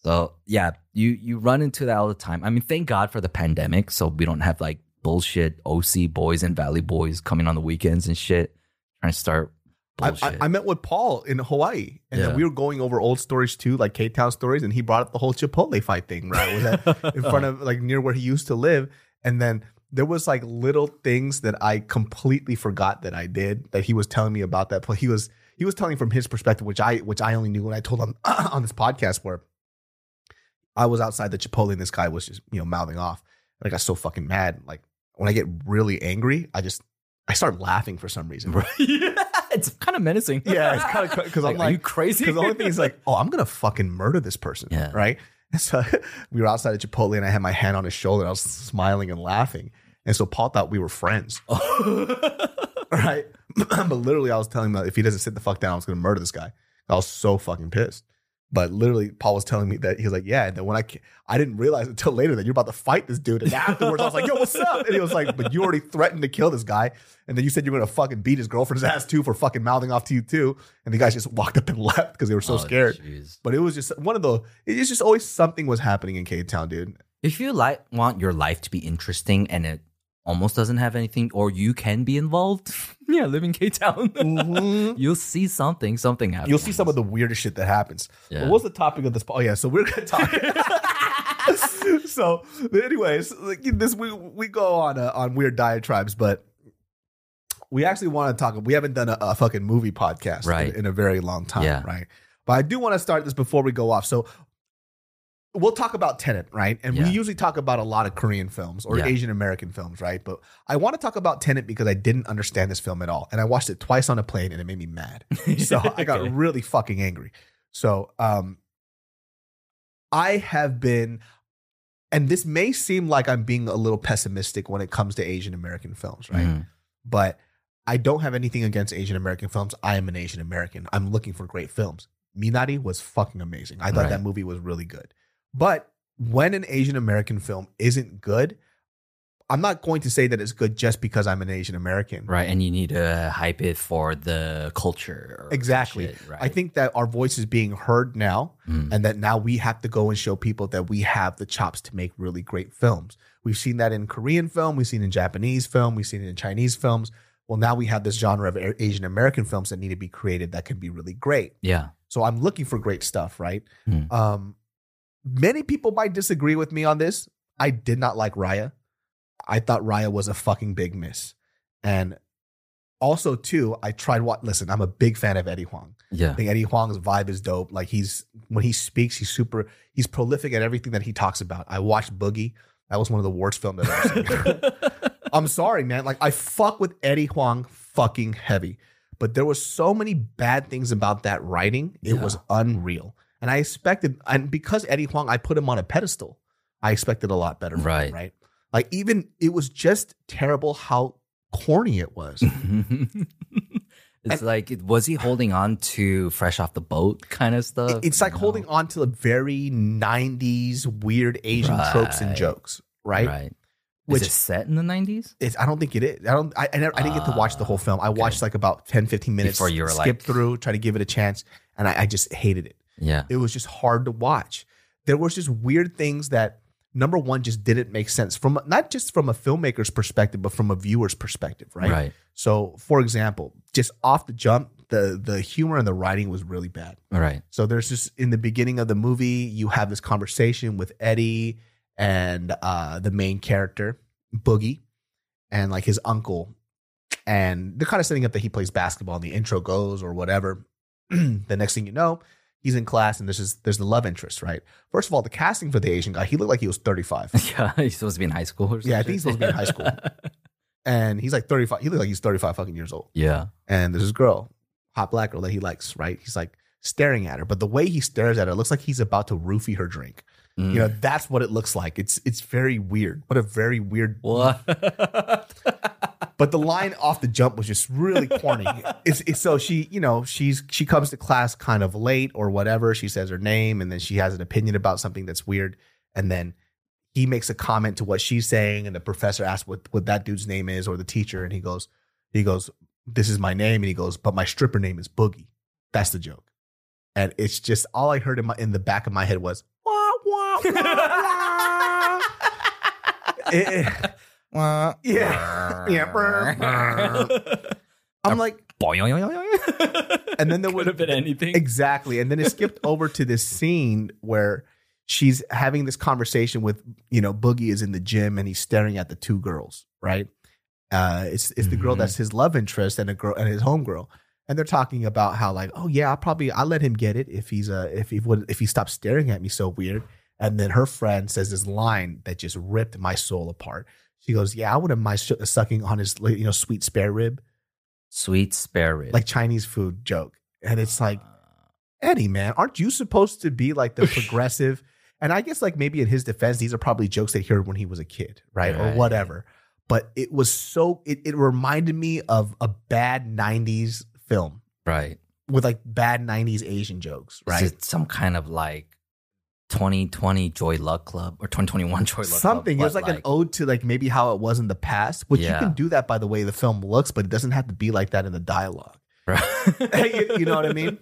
So yeah, you you run into that all the time. I mean, thank God for the pandemic, so we don't have like bullshit OC boys and Valley boys coming on the weekends and shit, trying to start I, bullshit. I, I met with Paul in Hawaii, and then we were going over old stories too, like K Town stories, and he brought up the whole Chipotle fight thing, right? *laughs* In front of like near where he used to live, and then there was like little things that I completely forgot that I did that he was telling me about that. But he was he was telling from his perspective, which I which I only knew when I told him *clears throat* on this podcast where I was outside the Chipotle and this guy was just you know mouthing off, and I got so fucking mad. Like when I get really angry, I just I start laughing for some reason. *laughs* it's kind of menacing. *laughs* Yeah, it's kind of because Like, I'm are like you crazy? Because the only thing is like, *laughs* oh, I'm gonna fucking murder this person. Yeah. Right. And so we were outside of Chipotle, and I had my hand on his shoulder. And I was smiling and laughing, and so Paul thought we were friends. *laughs* right. *clears throat* but literally, I was telling him that if he doesn't sit the fuck down, I was gonna murder this guy. I was so fucking pissed. But literally, Paul was telling me that he was like, "Yeah." And then when I, I didn't realize until later that you're about to fight this dude. And afterwards, I was like, "Yo, what's up?" And he was like, "But you already threatened to kill this guy, and then you said you're gonna fucking beat his girlfriend's ass too for fucking mouthing off to you too." And the guys just walked up and *laughs* left because they were so Oh, scared. jeez. But it was just one of the. It's just always something was happening in K Town, dude. If you like want your life to be interesting and it almost doesn't have anything, or you can be involved, *laughs* yeah, live in K Town. *laughs* You'll see something. Something happens. You'll see some of the weirdest shit that happens. Yeah. But what's the topic of this? Oh yeah, so we're gonna talk. *laughs* so, anyways, like, this we we go on uh, on weird diatribes, but we actually want to talk. We haven't done a, a fucking movie podcast Right. in, in a very long time, Yeah. right? But I do want to start this before we go off. So. We'll talk about Tenet, right? And Yeah. we usually talk about a lot of Korean films or Yeah. Asian American films, right? But I want to talk about Tenet because I didn't understand this film at all. And I watched it twice on a plane and it made me mad *laughs* so I got really fucking angry. So um I have been and this may seem like I'm being a little pessimistic when it comes to Asian American films, right? Mhm. But I don't have anything against Asian American films. I am an Asian American. I'm looking for great films. Minari was fucking amazing. I thought Right. that movie was really good. But when an Asian American film isn't good, I'm not going to say that it's good just because I'm an Asian American. Right, and you need to hype it for the culture. Exactly. shit, right. I think that our voice is being heard now, Mm. and that now we have to go and show people that we have the chops to make really great films. We've seen that in Korean film, we've seen in Japanese film, we've seen it in Chinese films. Well, now we have this genre of Asian American films that need to be created that can be really great. Yeah. So I'm looking for great stuff, right? Hmm. Um, many people might disagree with me on this. I did not like Raya. I thought Raya was a fucking big miss. And also, too, I tried what listen, I'm a big fan of Eddie Huang. Yeah. I think Eddie Huang's vibe is dope. Like he's when he speaks, he's super he's prolific at everything that he talks about. I watched Boogie. That was one of the worst films I've ever seen. *laughs* I'm sorry, man. Like I fuck with Eddie Huang fucking heavy. But there were so many bad things about that writing. It Yeah. was unreal. And I expected, and because Eddie Huang, I put him on a pedestal. I expected a lot better from Right. him, right? Like even it was just terrible how corny it was. *laughs* it's like, was he holding on to fresh off the boat kind of stuff? it's like No. holding on to the very 90s weird Asian tropes and jokes, right? Right. Which Is it set in the 90s? it's I don't think it is. I don't I I, never, I didn't get to watch the whole ah, film. I watched like about 10 15 minutes Before you were skip like- through, try to give it a chance and I, I just hated it. Yeah. It was just hard to watch. There was just weird things that number one just didn't make sense from not just from a filmmaker's perspective, but from a viewer's perspective, right? Right. So, for example, just off the jump, the the humor and the writing was really bad. Right. So there's just in the beginning of the movie, you have this conversation with Eddie and uh, the main character, Boogie, and like his uncle. And they're kind of setting up that he plays basketball and the intro goes or whatever. *clears throat* the next thing you know, he's in class and there's this, there's the love interest, right? First of all, the casting for the Asian guy, he looked like he was 35. *laughs* Yeah. He's supposed to be in high school or something. Yeah, I think he's supposed to be in high school. *laughs* and he's like 35. He looked like he's 35 fucking years old yeah. and there's this girl, hot black girl that he likes, right? He's like staring at her, but the way he stares at her looks like he's about to roofie her drink. Mm. You know, that's what it looks like. It's it's very weird. What a very weird. What? *laughs* But the line off the jump was just really corny. *laughs* it's, it's so she, you know, she's she comes to class kind of late or whatever. She says her name and then she has an opinion about something that's weird, and then he makes a comment to what she's saying, and the professor asks what what that dude's name is or the teacher, and he goes, he goes, this is my name, and he goes, but my stripper name is Boogie. That's the joke, and it's just all I heard in my in the back of my head was. "Wah, wah, wah, wah." *laughs* It- it- *laughs* yeah, yeah. brr, brr. I'm like, *laughs* and then there would have been anything. Exactly. And then it skipped *laughs* over to this scene where she's having this conversation with, you know, Boogie is in the gym and he's staring at the two girls, right? Uh, it's it's the girl Mhm. that's his love interest and a girl and his homegirl. And they're talking about how like, oh yeah, I'll probably I'll let him get it if he's uh if he would if he stops staring at me so weird. And then her friend says this line that just ripped my soul apart. She goes, "Yeah, I wouldn't mind sucking on his you know sweet spare rib." Sweet spare rib. like Chinese food joke, and it's like ah. Eddie, man, aren't you supposed to be like the *laughs* progressive? And I guess like maybe in his defense, these are probably jokes that he heard when he was a kid, right, or whatever. But it was so it, it reminded me of a bad '90s film right. with like bad '90s Asian jokes, right? Is it some kind of like 2020 Joy Luck Club or 2021 Joy Luck Club? Something. It was but, like, an ode to like maybe how it was in the past, which Yeah. you can do that by the way the film looks, but it doesn't have to be like that in the dialogue. Right. *laughs* you, you know what I mean?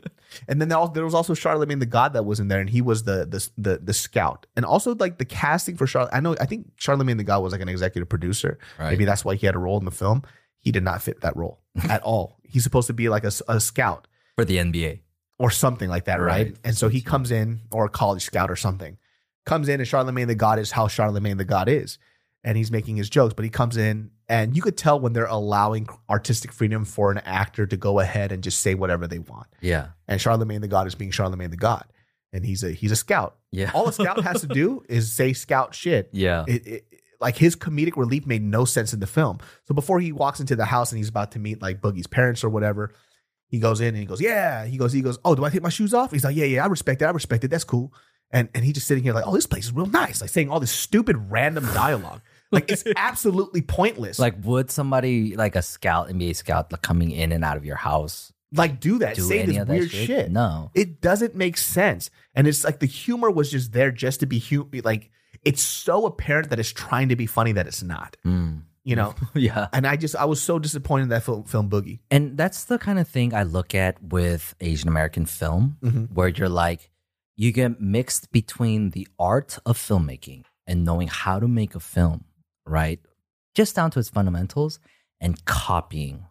And then there there was also Charlamagne the God that was in there, and he was the the the, the scout, and also like the casting for Charlotte. I know I think Charlamagne the God was like an executive producer. Right. Maybe that's why he had a role in the film. He did not fit that role *laughs* at all. He's supposed to be like a, a scout For the NBA. Or something like that, right? Right. And so he comes in, or a college scout or something, comes in, and Charlamagne the God is how Charlamagne the God is. And he's making his jokes, but he comes in, and you could tell when they're allowing artistic freedom for an actor to go ahead and just say whatever they want. Yeah. And Charlamagne the God is being Charlamagne the God. And he's a he's a scout. Yeah. All a scout has to do *laughs* is say scout shit. yeah. It, it, like his comedic relief made no sense in the film. So before he walks into the house and he's about to meet like Boogie's parents or whatever, he goes in and he goes, "Yeah." He goes, he goes, "Oh, do I take my shoes off?" He's like, "Yeah, yeah, I respect it. I respect it. That's cool." And and he's just sitting here like, "Oh, this place is real nice." Like saying all this stupid random dialogue. like it's *laughs* absolutely pointless. like, would somebody like a scout, NBA scout, like, coming in and out of your house like do that. do say this weird shit? shit. No. It doesn't make sense. And it's like the humor was just there just to be hu- like it's so apparent that it's trying to be funny that it's not. Mm. You know? *laughs* yeah. and I just I was so disappointed in that film, film Boogie. And that's the kind of thing I look at with Asian American film, Mhm. where you're like, you get mixed between the art of filmmaking and knowing how to make a film, right? Just down to its fundamentals and copying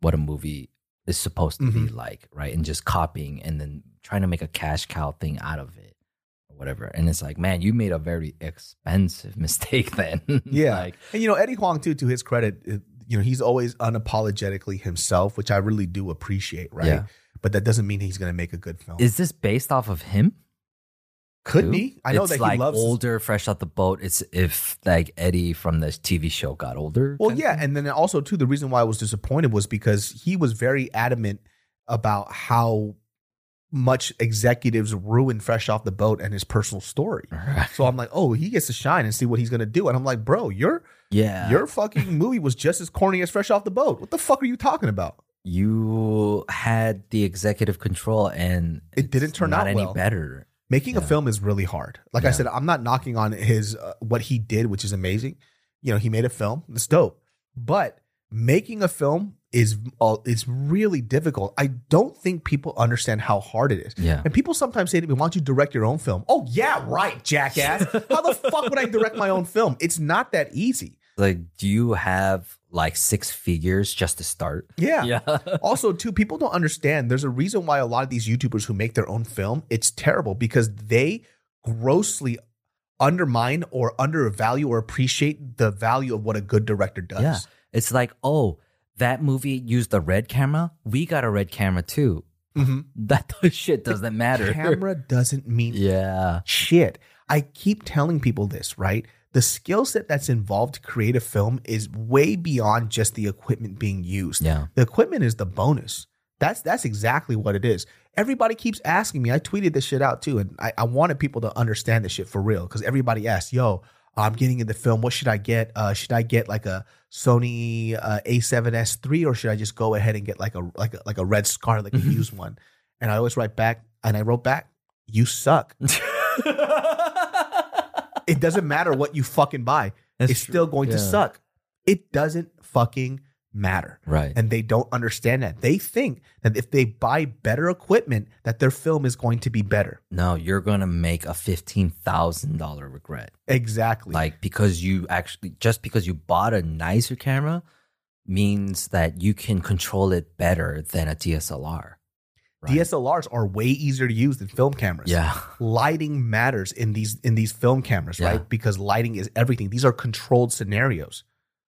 what a movie is supposed to be like, right? And just copying and then trying to make a cash cow thing out of it whatever. And it's like, man, you made a very expensive *laughs* mistake then. *laughs* like, and you know Eddie Huang too. To his credit, uh, you know he's always unapologetically himself, which I really do appreciate. Right, Yeah. but that doesn't mean he's going to make a good film. is this based off of him? Could too? be. I know it's that like he loves. older, fresh out the boat. It's if like Eddie from the TV show got older. well, yeah, and then also too, the reason why I was disappointed was because he was very adamant about how much executives ruin Fresh Off the Boat and his personal story. Right. So I'm like, oh, he gets to shine and see what he's gonna do. And I'm like, bro, your yeah, your fucking movie was just as corny as Fresh Off the Boat. What the fuck are you talking about? you had the executive control, and It didn't turn not out any well. better. Making a film is really hard. Like I said, I'm not knocking on his uh, what he did, which is amazing. You know, he made a film. It's dope. But making a film is uh, is really difficult. I don't think people understand how hard it is. Yeah, And people sometimes say to me, "Why don't you direct your own film?" Oh yeah, right, jackass. *laughs* How the fuck would I direct my own film? It's not that easy. like, do you have like six figures just to start? Yeah. Yeah, *laughs* also, too, people don't understand. There's a reason why a lot of these YouTubers who make their own film, it's terrible because they grossly undermine or undervalue or appreciate the value of what a good director does. yeah. It's like, oh, that movie used a red camera. We got a red camera too. Mhm. *laughs* That shit doesn't matter. Camera doesn't mean *laughs* Yeah. shit. I keep telling people this, right? The skill set that's involved to create a film is way beyond just the equipment being used. Yeah. The equipment is the bonus. That's that's exactly what it is. Everybody keeps asking me. I tweeted this shit out too, and I, I wanted people to understand this shit for real because everybody asks, "Yo, I'm getting into film. What should I get? Uh, should I get like a Sony uh, A7S three, or should I just go ahead and get like a like a, like a red scar, like a used one?" And I always write back, and I wrote back, "You suck. *laughs* It doesn't matter what you fucking buy. That's it's true. still going to suck. It doesn't fucking matter." Right. and they don't understand that. They think that if they buy better equipment, that their film is going to be better. no, you're gonna make a fifteen thousand dollar regret. Exactly. Like because you actually just because you bought a nicer camera means that you can control it better than a DSLR. right? DSLRs are way easier to use than film cameras. Yeah. Lighting matters in these in these film cameras, Yeah. right? Because lighting is everything. These are controlled scenarios.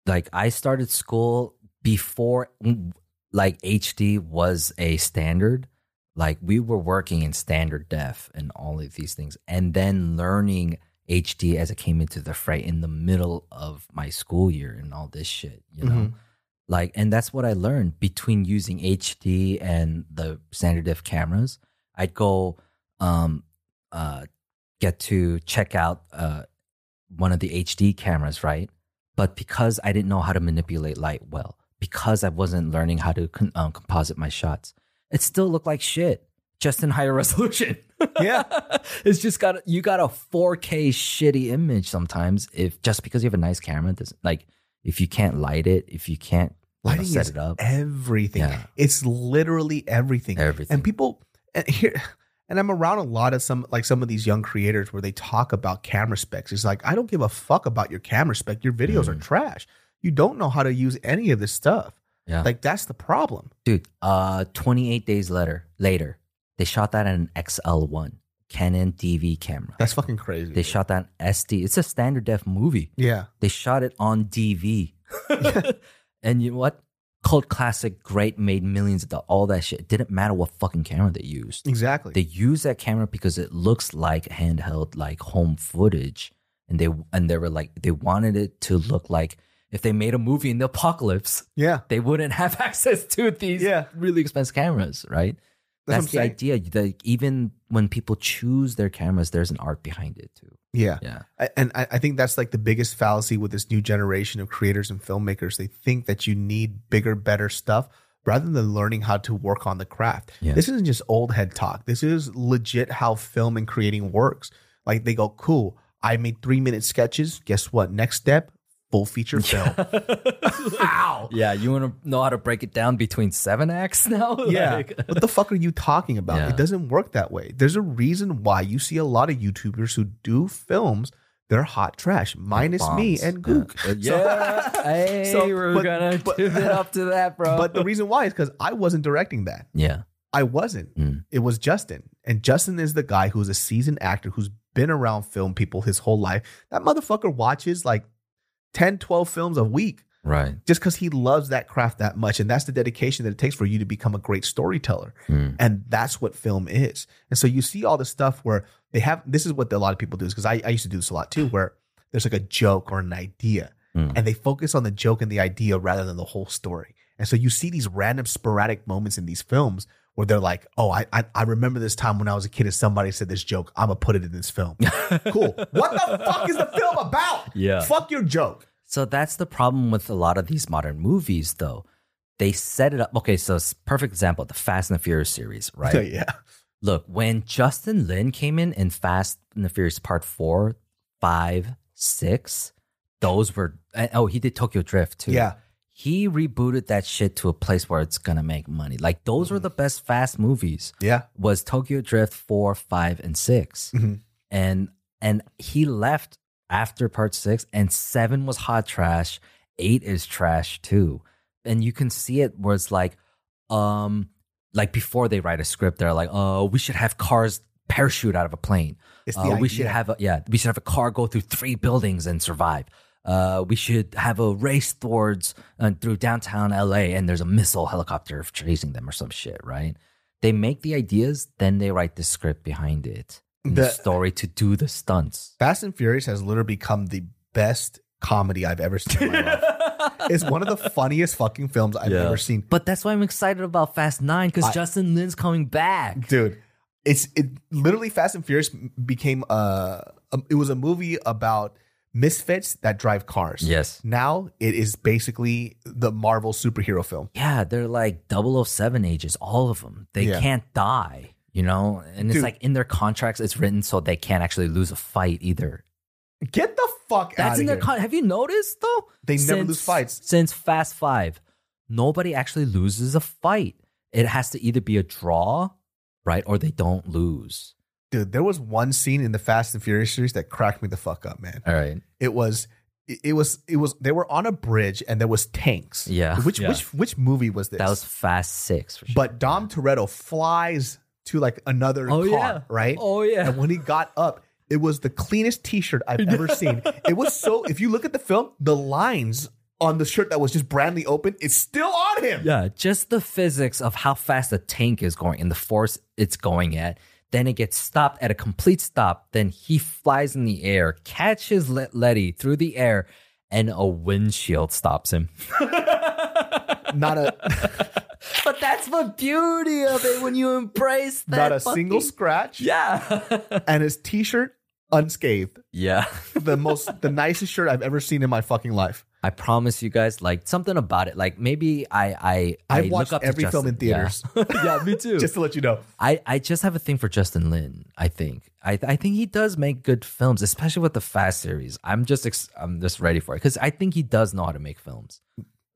Like I started school before mm, like HD was a standard. Like we were working in standard def and all of these things and then learning HD as it came into the fray in the middle of my school year and all this shit, you know. Mhm. Like, and that's what I learned between using HD and the standard def cameras. I'd go um, uh, get to check out uh, one of the HD cameras, right? But because I didn't know how to manipulate light well, because I wasn't learning how to con- um, composite my shots, it still looked like shit, just in higher *laughs* resolution. Yeah. *laughs* it's just got you got a 4K shitty image sometimes. If just because you have a nice camera, doesn't like if you can't light it, if you can't you know, set it up, everything. Yeah. It's literally everything. everything. And people and here and I'm around a lot of some like some of these young creators where they talk about camera specs. It's like I don't give a fuck about your camera spec. Your videos are Mm. trash. You don't know how to use any of this stuff. yeah, Like that's the problem. dude. Uh, 28 days later, later, they shot that in an XL1 Canon DV camera. That's fucking crazy. They shot that SD. It's a standard def movie. yeah. They shot it on DV. *laughs* *laughs* and you know what? Cult classic, great, made millions of dollars, all that shit. It didn't matter what fucking camera they used. Exactly. They used that camera because it looks like handheld, like home footage. And they and they were like they wanted it to look like if they made a movie in the apocalypse, yeah. they wouldn't have *laughs* access to these Yeah. really expensive cameras, right? That's, That's, the saying. idea. Like even when people choose their cameras, there's an art behind it too. Yeah. Yeah. I- and I, I think that's like the biggest fallacy with this new generation of creators and filmmakers. They think that you need bigger, better stuff rather than learning how to work on the craft. Yeah. This isn't just old head talk. This is legit how film and creating works. Like they go, cool. I made three minute sketches. Guess what? Next step, full feature *laughs* film. Wow. Yeah, you want to know how to break it down between seven acts now? *laughs* Yeah. Like- what the fuck are you talking about? Yeah. It doesn't work that way. There's a reason why you see a lot of YouTubers who do films. They're hot trash, minus me and Gook. Yeah. *laughs* So- yeah. hey, So, we're but- gonna but- give it up to that, bro. but the reason why is because I wasn't directing that. yeah, I wasn't. Mm. It was Justin. And Justin is the guy who's a seasoned actor who's been around film people his whole life. That motherfucker watches like 10, 12 films a week right. just because he loves that craft that much. And that's the dedication that it takes for you to become a great storyteller. Mm. And that's what film is. And so you see all the stuff where they have this is what a lot of people do is because I, I used to do this a lot too, where there's like a joke or an idea Mm. and they focus on the joke and the idea rather than the whole story. And so you see these random sporadic moments in these films where they're like, oh, I, I, I remember this time when I was a kid and somebody said this joke. I'm to put it in this film. *laughs* cool. What the fuck is the film about? Yeah. Fuck your joke. So that's the problem with a lot of these modern movies, though. They set it up. Okay, so it's a perfect example, the Fast and the Furious series, *laughs* right? yeah. Look, when Justin Lin came in in Fast and the Furious Part Four, Five, Six, those were oh he did Tokyo Drift too. Yeah. He rebooted that shit to a place where it's gonna make money. Like those were the best Fast movies. Yeah. Was Tokyo Drift four, five, and 6 Mhm. and and he left after Part Six, and Seven was hot trash. Eight is trash too, and you can see it where it's like, um, like before they write a script, they're like, oh, we should have cars parachute out of a plane. Uh, we should have a yeah, we should have a car go through three buildings and survive. Uh, we should have a race towards uh, through downtown LA and there's a missile helicopter chasing them or some shit, right? They make the ideas, then they write the script behind it, and the, The- story to do the stunts. Fast and Furious has literally become the best comedy I've ever seen in my life. *laughs* It's one of the funniest fucking films I've Yeah. ever seen. But that's why I'm excited about Fast Nine because Justin Lin's coming back. dude it's it literally fast and furious became uh a, it was a movie about misfits that drive cars Yes. now it is basically the marvel superhero film Yeah, they're like 007 ages, all of them. They Yeah. can't die, you know? And it's Dude. like in their contracts, it's written so they can't actually lose a fight either. get the fuck out That's of in their here con- Have you noticed though? They never lose fights. Since Fast Five, nobody actually loses a fight. It has to either be a draw, right? Or they don't lose. Dude there was one scene in the fast and furious series that cracked me the fuck up man All right. it was it it was it was they were on a bridge and there was tanks Yeah, which yeah. which which movie was this That was Fast Six for sure. but dom toretto flies to like another Oh, car yeah. right oh, yeah. And when he got up, it was the cleanest t-shirt I've ever *laughs* seen. It was so if you look at the film, the lines on the shirt that was just brandly open, it's still on him. Yeah, just the physics of how fast the tank is going and the force it's going at. Then it gets stopped at a complete stop. Then he flies in the air, catches Le- Letty through the air, and a windshield stops him. *laughs* not a *laughs* but that's the beauty of it when you embrace that. not a fucking- single scratch, Yeah. *laughs* and his T-shirt unscathed. yeah. The most, the nicest shirt I've ever seen in my fucking life. I promise you guys, like something about it. Like maybe I I I look watched every film in Justin- yeah. theaters. *laughs* Yeah, me too. *laughs* Just to let you know. I, I just have a thing for Justin Lin. I think I I think he does make good films, especially with the Fast series. I'm just ex- I'm just ready for it because I think he does know how to make films,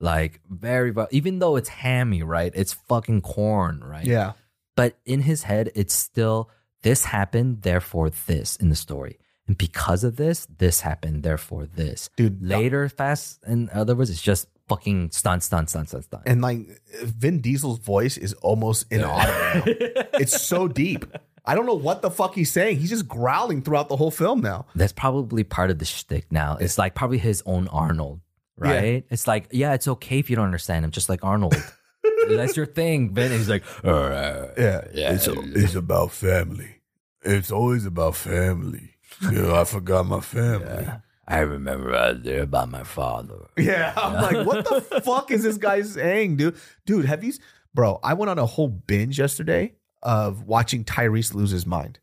like very well. Even though it's hammy, right? It's fucking corn, right? Yeah. But in his head, it's still this happened, therefore this in the story, and because of this, this happened, therefore this. Dude, Later, Fast, in other words, it's just fucking stunt, stunt, stunt, stunt, stunt. And like Vin Diesel's voice is almost inaudible. *laughs* it's so deep. I don't know what the fuck he's saying. He's just growling throughout the whole film now. That's probably part of the shtick now. It's like probably his own Arnold, right? It's like, yeah, it's okay if you don't understand him, just like Arnold. *laughs* That's your thing. Ben, he's like, all right. Yeah. Yeah. It's, it's about family. It's always about family. You know, I forgot my family. I remember I was there about my father. Yeah. *laughs* I'm like, what the *laughs* fuck is this guy saying, dude? Dude, have you, bro? I went on a whole binge yesterday of watching Tyrese lose his mind.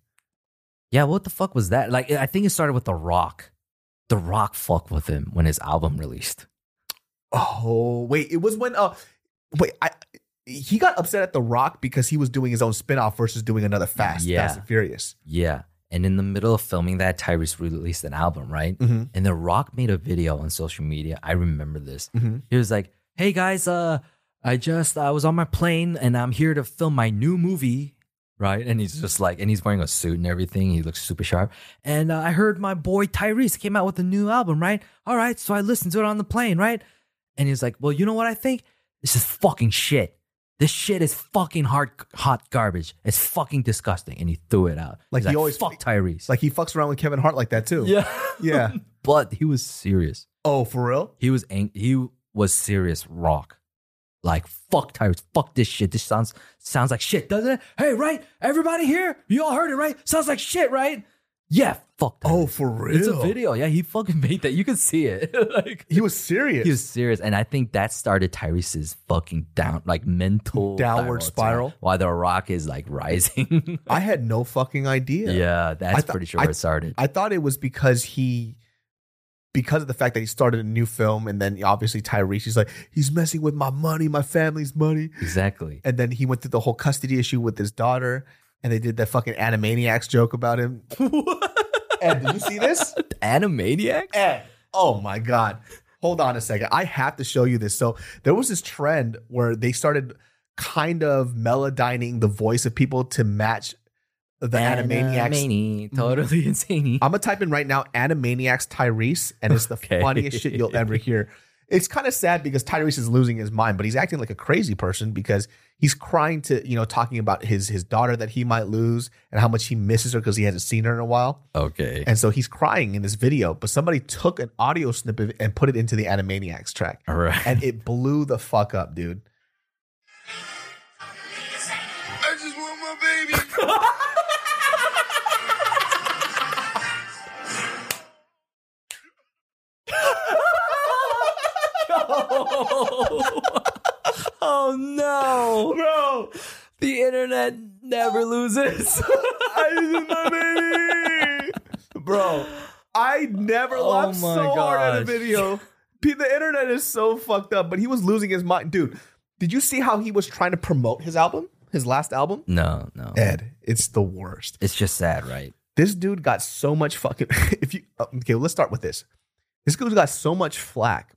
Yeah, what the fuck was that? Like, I think it started with The Rock. The Rock fucked with him when his album released. Oh, wait. It was when, uh, wait, I, he got upset at The Rock because he was doing his own spinoff versus doing another Fast, Yeah. Fast and Furious. Yeah. And in the middle of filming that, Tyrese released an album, right? Mm-hmm. And The Rock made a video on social media. I remember this. Mm-hmm. He was like, "Hey guys, uh, I just I was on my plane and I'm here to film my new movie." Right, and he's just like, and he's wearing a suit and everything. He looks super sharp. And uh, I heard my boy Tyrese came out with a new album, right? All right, so I listened to it on the plane, right? And he's like, "Well, you know what I think? This is fucking shit. This shit is fucking hard, hot garbage. It's fucking disgusting." And he threw it out. Like He's he always- fuck Tyrese. Like he fucks around with Kevin Hart like that too. yeah, *laughs* Yeah. *laughs* but he was serious. Oh, for real? He was ang- he was serious rock. Like fuck Tyrese, fuck this shit. This sounds sounds like shit, doesn't it? Hey, right? Everybody here, you all heard it, right? Sounds like shit, right? Yeah, fuck. Tyrese. Oh, for real? it's a video. Yeah, he fucking *laughs* made that. You can see it. *laughs* like He was serious. he was serious, and I think that started Tyrese's fucking down, like mental Downward spiral? While the rock is like *laughs* rising. I had no fucking idea. yeah, that's thought- pretty sure I- where it started. I thought it was because he, because of the fact that he started a new film, and then obviously Tyrese, he's like, he's messing with my money, my family's money, exactly. and then he went through the whole custody issue with his daughter, and they did that fucking Animaniacs joke about him. *laughs* Ed, did you see this? *laughs* Animaniacs. Ed, oh my god. Hold on a second. I have to show you this. So there was this trend where they started kind of melodyning the voice of people to match the Animaniacs Animani- mm-hmm. totally insane. I'm gonna type in right now Animaniacs Tyrese, and it's the *laughs* Okay. funniest shit you'll ever hear. It's kind of sad because Tyrese is losing his mind, but he's acting like a crazy person because he's crying to, you know, talking about his his daughter that he might lose and how much he misses her because he hasn't seen her in a while. Okay. And so he's crying in this video, but somebody took an audio snippet and put it into the Animaniacs track. All right. And *laughs* it blew the fuck up, dude. *laughs* oh no, Bro, the internet never loses. *laughs* I just my baby. Bro, I never Oh laughed so hard at a video. The internet is so fucked up, but he was losing his mind. Dude, did you see how he was trying to promote his album? His last album? no, no. Ed, it's the worst. It's just sad, right? This dude got so much fucking *laughs* if you okay, let's start with this. This dude got so much flack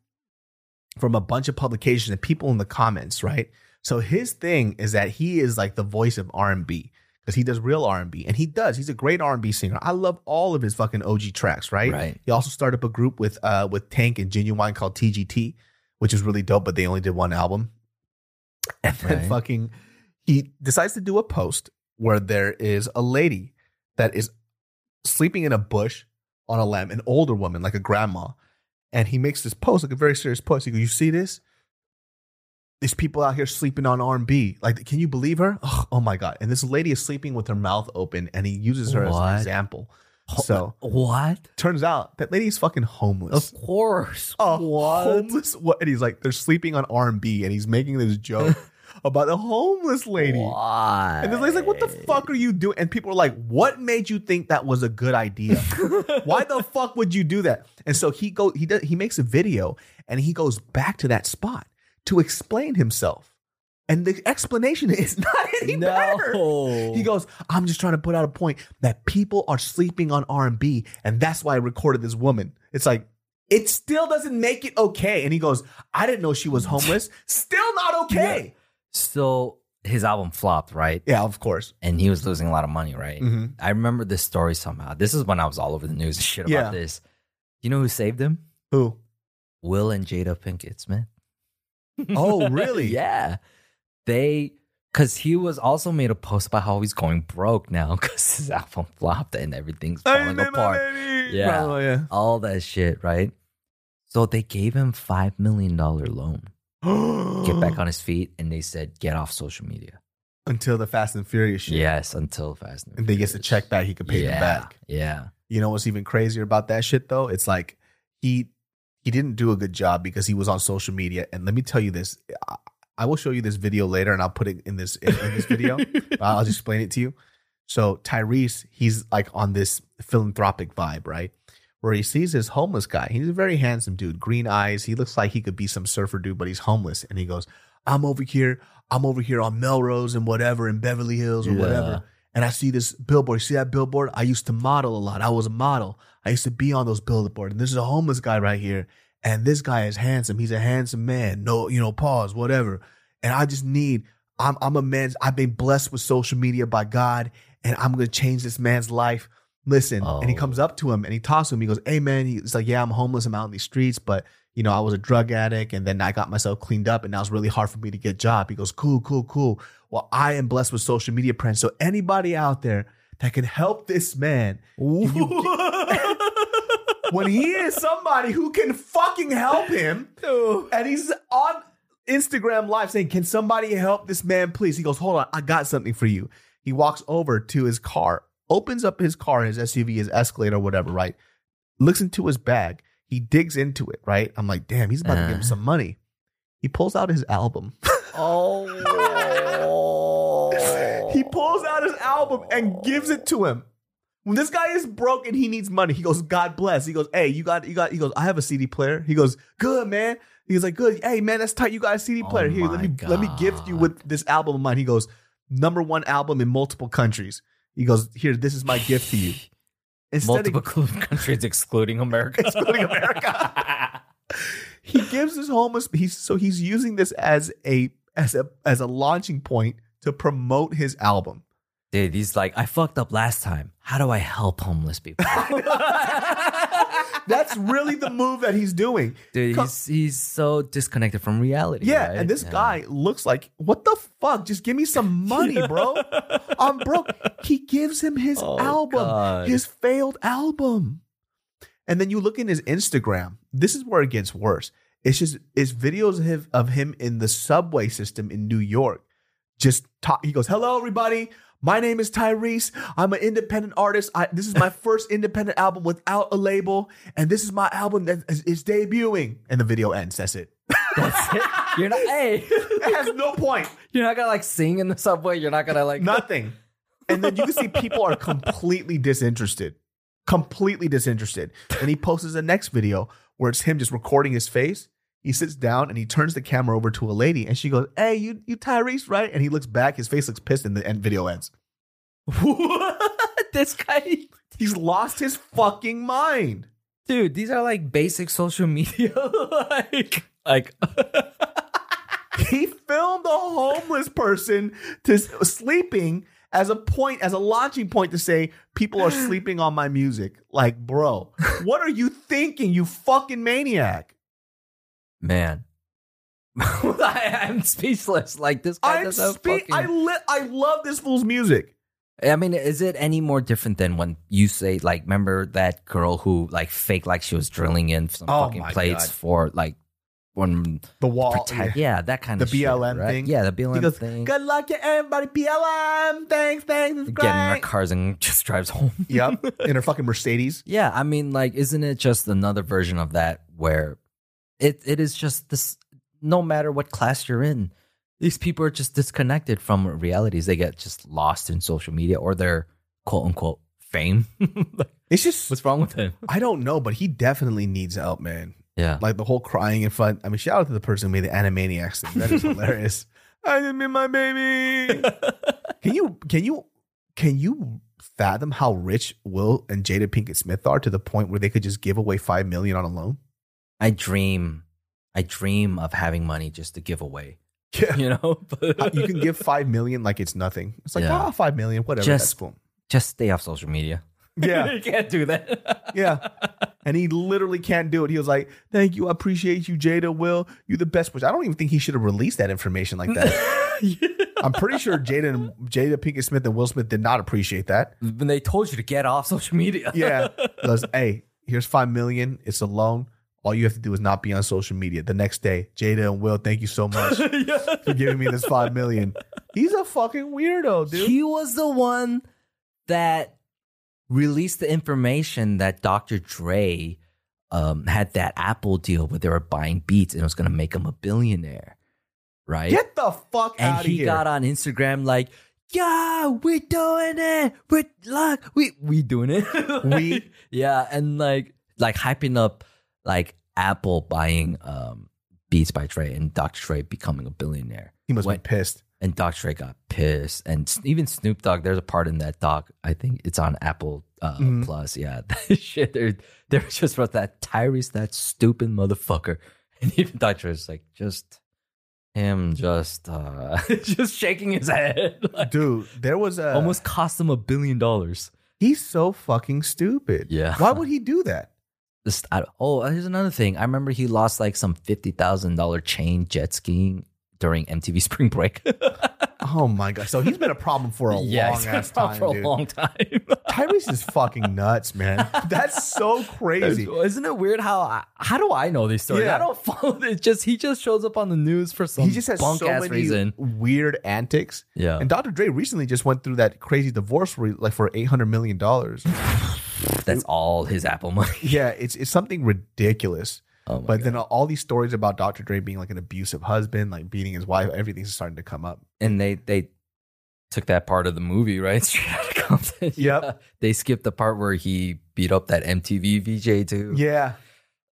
from a bunch of publications and people in the comments, right? So his thing is that he is like the voice of R&B because he does real R&B and he does. He's a great R&B singer. I love all of his fucking OG tracks, right? Right. He also started up a group with uh with Tank and Ginuwine called TGT, which is really dope, but they only did one album. And then Right. fucking he decides to do a post where there is a lady that is sleeping in a bush on a lamb, an older woman, like a grandma. And he makes this post, like a very serious post. He goes, "You see this? These people out here sleeping on R and B. Like, can you believe her? Ugh, oh my god!" And this lady is sleeping with her mouth open, and he uses her as What? an example. So what? turns out that lady's fucking homeless. Of course. a what? homeless what and he's like they're sleeping on R&B and he's making this joke *laughs* about the homeless lady. Why? And this lady's like, "What the fuck are you doing?" And people are like, "What made you think that was a good idea? Why the *laughs* fuck would you do that?" And so he go he does he makes a video and he goes back to that spot to explain himself. And the explanation *laughs* is not any better. No. He goes, "I'm just trying to put out a point that people are sleeping on R&B and that's why I recorded this woman." It's like it still doesn't make it okay. And he goes, "I didn't know she was *laughs* homeless. Still not okay." So his album flopped, right? Yeah, of course. And he was losing a lot of money, right? Mhm. I remember this story somehow. This is when I was all over the news and shit about Yeah. this. You know who saved him? Who? Will and Jada Pinkett Smith. *laughs* Oh, really? *laughs* yeah. They, because he was also made a post about how he's going broke now *laughs* because his album flopped and everything's falling apart. Yeah. Oh, yeah. All that shit, right? So they gave him $5 million loan. *gasps* Get back on his feet. And they said, get off social media. until the Fast and Furious shit. Yes, until Fast and And they gets the check back, he could pay yeah, them back. Yeah. You know what's even crazier about that shit though? It's like he he didn't do a good job because he was on social media. And let me tell you this. I, I will show you this video later and I'll put it in this in, in this video. *laughs* I'll just explain it to you. So Tyrese, he's like on this philanthropic vibe, right? Where he sees this homeless guy. He's a very handsome dude, green eyes. He looks like he could be some surfer dude, but he's homeless. And he goes, I'm over here. I'm over here on Melrose and whatever in Beverly Hills or Yeah. whatever. And I see this billboard. See that billboard? I used to model a lot. I was a model. I used to be on those billboards. And this is a homeless guy right here. And this guy is handsome. He's a handsome man. No, you know, pause, whatever. And I just need, I'm, I'm a man. I've been blessed with social media by God, and I'm going to change this man's life. Listen. And he Oh. comes up to him and he talks to him. He goes, Hey, man. He's like, Yeah, I'm homeless. I'm out in these streets, but you know, I was a drug addict and then I got myself cleaned up and now it's really hard for me to get a job. He goes, Cool, cool, cool. Well, I am blessed with social media friends. So anybody out there that can help this man, when he is somebody who can fucking help him, and he's on Instagram live saying, Can somebody help this man, please? He goes, Hold on, I got something for you. He walks over to his car, opens up his car, his SUV, his Escalade, or whatever, right? Looks into his bag. He digs into it, right? I'm like, Damn, he's about to give him Uh. some money. He pulls out his album. *laughs* Oh. he pulls out his album and gives it to him. When this guy is broke and he needs money, he goes, God bless. He goes, Hey, you got, you got, he goes, I have a CD player. He goes, Good, man. He's like, Good. Hey, man, that's tight. You got a CD Oh player. Here, let me, let me gift you with this album of mine. He goes, Number one album in multiple countries. He goes, Here, this is my gift to you. *laughs* Instead Multiple of countries excluding America. *laughs* Excluding America. *laughs* he gives his homeless, he's so he's using this as a as a as a launching point to promote his album. Dude, he's like, I fucked up last time. How do I help homeless people? *laughs* That's really the move that he's doing. Dude, Co- he's he's so disconnected from reality. Yeah, right? and this Yeah. guy looks like, what the fuck? Just give me some money, bro. *laughs* I'm broke. He gives him his Oh, album, God. his failed album. And then you look in his Instagram. This is where it gets worse. It's just it's videos of him, of him in the subway system in New York. Just talk. He goes, "Hello, everybody. My name is Tyrese. I'm an independent artist. I, this is my *laughs* first independent album without a label, and this is my album that is, is debuting." And the video ends. That's it. That's it. You're not *laughs* hey. It has no point. You're not gonna like sing in the subway. You're not gonna like Nothing. And then you can see people are completely disinterested. Completely disinterested. And he posts the next video where it's him just recording his face. He sits down and he turns the camera over to a lady and she goes, Hey, you you Tyrese, right? And he looks back, his face looks pissed, and the end video ends. *laughs* What? This guy *laughs* He's lost his fucking mind. Dude, these are like basic social media. *laughs* like like He filmed a homeless person to sleeping as a point, as a launching point to say people are *gasps* sleeping on my music. Like, bro, what are you thinking, you fucking maniac? Man. *laughs* I, I'm speechless. Like this guy I'm does spe- fucking I li- I love this fool's music. I mean, is it any more different than when you say like, remember that girl who like faked like she was drilling in some Oh fucking plates God. for like when The wall. protect, yeah. that kind The of shit, The BLM right? thing? Yeah, the BLM goes, thing. Good luck to everybody. BLM. Thanks, thanks. It's Get in our cars and *laughs* just drives home. Yep. In her *laughs* fucking Mercedes. Yeah, I mean, like, isn't it just another version of that where it it is just this? No matter what class you're in, these people are just disconnected from realities. They get just lost in social media or their quote unquote fame. *laughs* Like, It's just, What's wrong with him? I don't know, but he definitely needs help, man. Yeah, Like the whole crying in front. I mean, shout out to the person who made the Animaniacs thing. That is *laughs* hilarious. I didn't mean my baby. *laughs* Can you can you can you fathom how rich Will and Jada Pinkett Smith are to the point where they could just give away five million on a loan? I dream, I dream of having money just to give away. *laughs* Yeah. You know, *laughs* but you can give five million like it's nothing. It's like, Yeah. oh, five million, whatever. Just- that's cool. just stay off social media. *laughs* Yeah. you can't do that. Yeah. And he literally can't do it. He was like, Thank you. I appreciate you, Jada. Will, you're the best. Which I don't even think he should have released that information like that. I'm pretty sure Jada and Jada Pinkett Smith and Will Smith did not appreciate that. when they told you to get off social media. Yeah. Because, hey, here's five million. It's a loan. All you have to do is not be on social media. The next day, Jada and Will, thank you so much *laughs* for giving me this five million. He's a fucking weirdo, dude. He was the one that released the information that Dr. Dre um, had that Apple deal where they were buying beats and it was going to make him a billionaire, right? Get the fuck and out of here! And he got on Instagram like, "Yeah, we're doing it. We're like, we we doing it. We? *laughs* yeah, and like like hyping up like Apple buying um Beats by Dre and Dr. Dre becoming a billionaire. he must When- be pissed. and Dr. Dre got pissed, and even Snoop Dogg. There's a part in that doc. I think it's on Apple uh, Mhm. Plus. Yeah, *laughs* that shit. They're they're just about that Tyrese, that stupid motherfucker, *laughs* and even Dr. Dre's like just him, just uh *laughs* just shaking his head. Like, Dude, there was a almost cost him a billion dollars. He's so fucking stupid. Yeah. Why would he do that? Just I, oh, uh, here's another thing. I remember he lost like some fifty thousand dollar chain jet skiing during MTV *laughs* Spring Break. Oh my god! So he's been a problem for a *laughs* yeah, long he's been ass time, for dude. a long time. *laughs* Tyrese is fucking nuts, man. That's so crazy. Isn't it weird how I, how do I know these stories? Yeah. I don't follow this. Just he just shows up on the news for some He just has bunk so ass many reason. weird antics. Yeah, And Dr. Dre recently just went through that crazy divorce, where, like for eight hundred million dollars. That's all his Apple money. *laughs* yeah, it's it's something ridiculous. Oh But God. then all these stories about Dr. Dre being like an abusive husband, like beating his wife, everything's starting to come up. and they they took that part of the movie right *laughs* straight out of Compton. Yep. Yeah. *laughs* they skipped the part where he beat up that MTV VJ too. Yeah,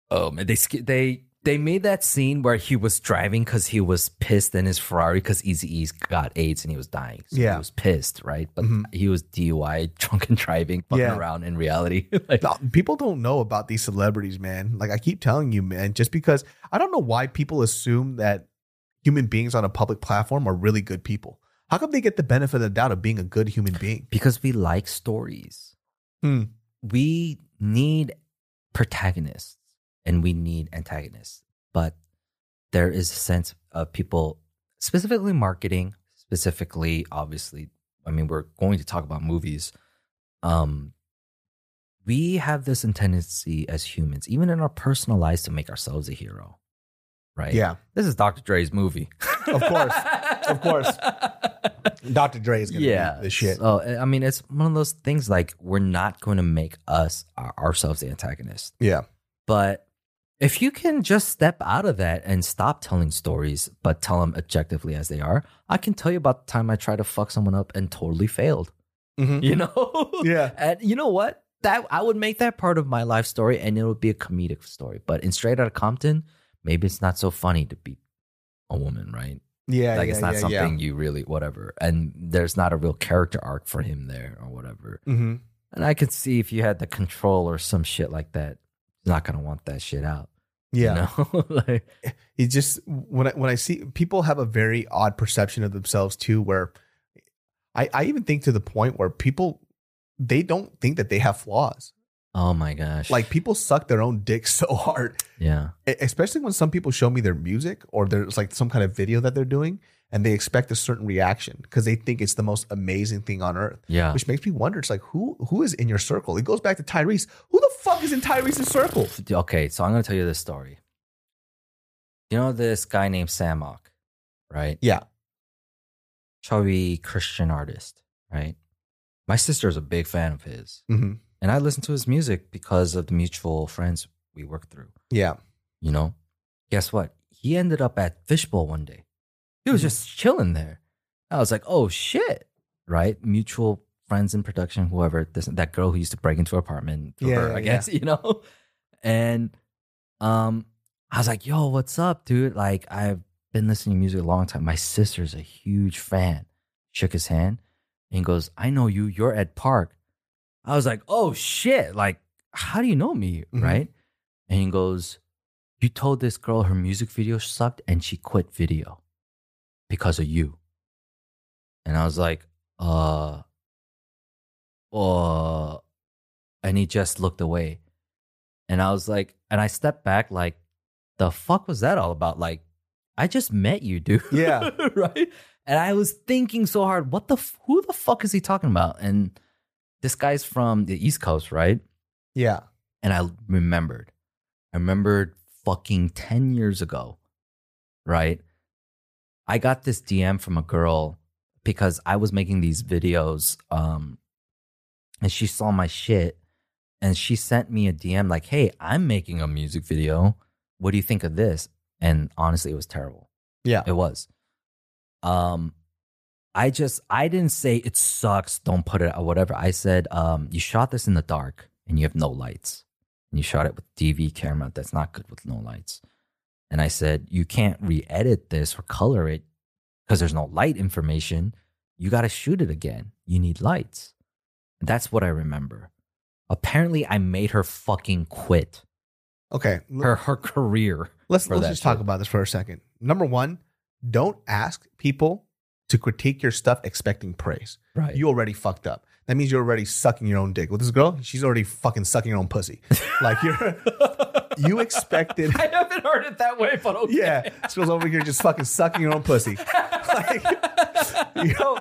Oh man, they sk- they they made that scene where he was driving because he was pissed in his Ferrari because Easy E's got AIDS and he was dying. So Yeah. he was pissed, right? But Mhm. he was DUI, *laughs* drunken driving, fucking Yeah. around in reality. *laughs* like, No, people don't know about these celebrities, man. Like I keep telling you, man, just because I don't know why people assume that human beings on a public platform are really good people. How come they get the benefit of the doubt of being a good human being? because we like stories. Hmm. We need protagonists and we need antagonists, but there is a sense of people, specifically marketing, specifically, obviously. I mean, we're going to talk about movies. Um, we have this tendency as humans, even in our personal lives, to make ourselves a hero, right? Yeah, This is Dr. Dre's movie. Of course. Of course. *laughs* Dr. Dre is gonna yeah, be the shit. So I mean, it's one of those things like we're not going to make us our- ourselves the antagonist, Yeah, but if you can just step out of that and stop telling stories, but tell them objectively as they are, I can tell you about the time I tried to fuck someone up and totally failed. Mhm. You know? *laughs* yeah, And you know what? That I would make that part of my life story, and it would be a comedic story. But in Straight Outta Compton, maybe it's not so funny to beat a woman, right? yeah. like yeah, it's not yeah, something you really whatever and there's not a real character arc for him there or whatever Yeah. hmm and i could see if you had the control or some shit like that not gonna want that shit out yeah. you know? *laughs* like, eh, it just when I when I see people have a very odd perception of themselves too, where I I even think to the point where people they don't think that they have flaws. oh my gosh Like people suck their own dick *laughs* so hard, yeah especially when some people show me their music or there's like some kind of video that they're doing and they expect a certain reaction because they think it's the most amazing thing on earth. yeah Which makes me wonder. It's like who who is in your circle? It goes back to Tyrese. Who the fuck is in Tyrese's circle? okay so i'm gonna tell you this story You know this guy named Sam Ock, right? Yeah. Chubby Christian artist, right? My sister is a big fan of his. hmm And I listen to his music because of the mutual friends we work through. Yeah. You know? Guess what? He ended up at Fishbowl one day. He was Mhm. just chilling there. I was like, oh shit. Right? Mutual friends in production, whoever, this, that girl who used to break into her apartment Yeah, her, yeah, I yeah. guess, *laughs* you know? And um, I was like, yo, what's up, dude? Like, I've been listening to music a long time. My sister's a huge fan. Shook his hand and goes, I know you. You're Ed Park. I was like, oh shit. Like, how do you know me? Mhm. Right? And he goes, You told this girl her music video sucked and she quit video because of you. And I was like, uh, uh, and he just looked away. And I was like, and I stepped back, like, the fuck was that all about? Like, I just met you, dude. Yeah. *laughs* right? And I was thinking so hard, what the, f- who the fuck is he talking about? And this guy's from the East Coast, right? Yeah. And I remembered. I remembered fucking 10 years ago, right? I got this DM from a girl because I was making these videos um and she saw my shit and she sent me a DM like, "Hey, I'm making a music video. What do you think of this?" And honestly, it was terrible. Yeah. It was. Um, I just I didn't say it sucks. Don't put it or whatever. I said um, you shot this in the dark and you have no lights, and you shot it with DV camera that's not good with no lights. And I said you can't re-edit this or color it because there's no light information. You got to shoot it again. You need lights. That's what I remember. Apparently, I made her fucking quit Okay. her her career. let's let's just talk about this for a second. Number one, don't ask people to critique your stuff expecting praise. Right. You already fucked up. That means you're already sucking your own dick. With this girl, she's already fucking sucking her own pussy. *laughs* Like you're you expected *laughs* I haven't heard it that way, but okay. Yeah, this girl's over here just fucking sucking her own pussy. *laughs* Like, you know,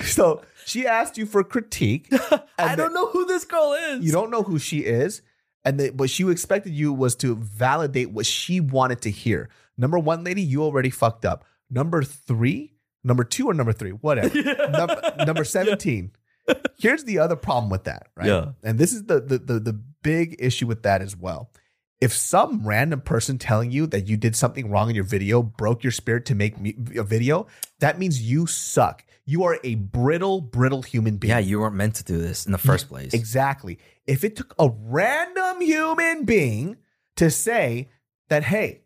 so she asked you for critique. *laughs* I don't know who this girl is. You don't know who she is, and the, what she expected you was to validate what she wanted to hear. Number one, lady, you already fucked up. Number three, number two, or number three, whatever. number, number seventeen. Here's the other problem with that, right? Yeah. And this is the, the the the big issue with that as well. If some random person telling you that you did something wrong in your video broke your spirit to make me- a video, that means you suck. You are a brittle, brittle human being. Yeah, you weren't meant to do this in the first place. Exactly. If it took a random human being to say that, hey,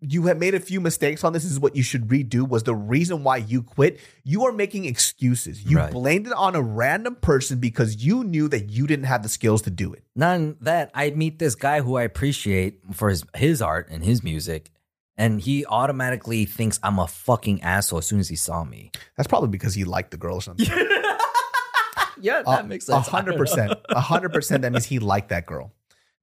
you have made a few mistakes on this, this is what you should redo, was the reason why you quit, you are making excuses. You Right. blamed it on a random person because you knew that you didn't have the skills to do it. None that I meet this guy who I appreciate for his his art and his music, and he automatically thinks I'm a fucking asshole as soon as he saw me. That's probably because he liked the girl or something. *laughs* Yeah, uh, A hundred percent. A hundred percent. That means he liked that girl.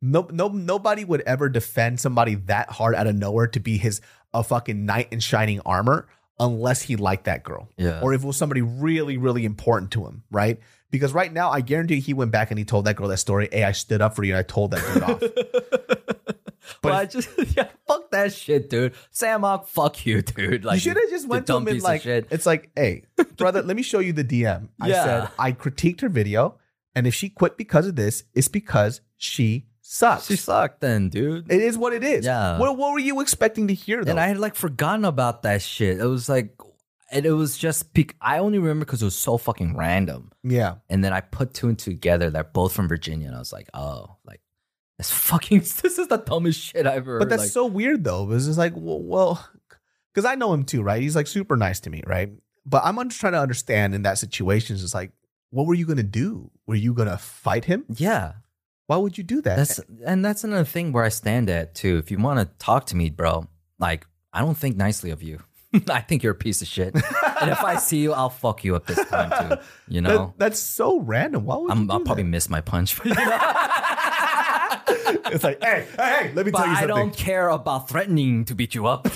No, no, nobody would ever defend somebody that hard out of nowhere to be his a fucking knight in shining armor unless he liked that girl. Yeah. Or if it was somebody really, really important to him, right? Because right now, I guarantee he went back and he told that girl that story. Hey, I stood up for you and I told that dude off. *laughs* but I just *laughs* yeah, fuck that shit, dude. Sam Ock, fuck you, dude. Like you should have just went to him and like, shit. it's like, hey, *laughs* brother, let me show you the DM. I Yeah. said I critiqued her video, and if she quit because of this, it's because she sucks. She sucked then, dude. It is what it is. Yeah. What, what were you expecting to hear though? and I had like forgotten about that shit. It was like, and it was just bec- I only remember because it was so fucking random. yeah. And then I put two and two together. They're both from Virginia, and I was like, oh, like this fucking *laughs* this is the dumbest shit I've ever. But that's like, so weird though. It's just like, well, because I know him too, right? He's like super nice to me, right? But I'm just trying to understand in that situation. It's like, what were you gonna do? Were you gonna fight him? yeah. Why would you do that? That's and that's another thing where I stand at too. If you want to talk to me, bro, like I don't think nicely of you. *laughs* I think you're a piece of shit. and if I see you, I'll fuck you up this time too. You *laughs* That- know, that's so random. Why would I'm, do I'll probably that? miss my punch. But, you know? *laughs* it's like, hey, hey, hey, let me but tell you something. I don't care about threatening to beat you up.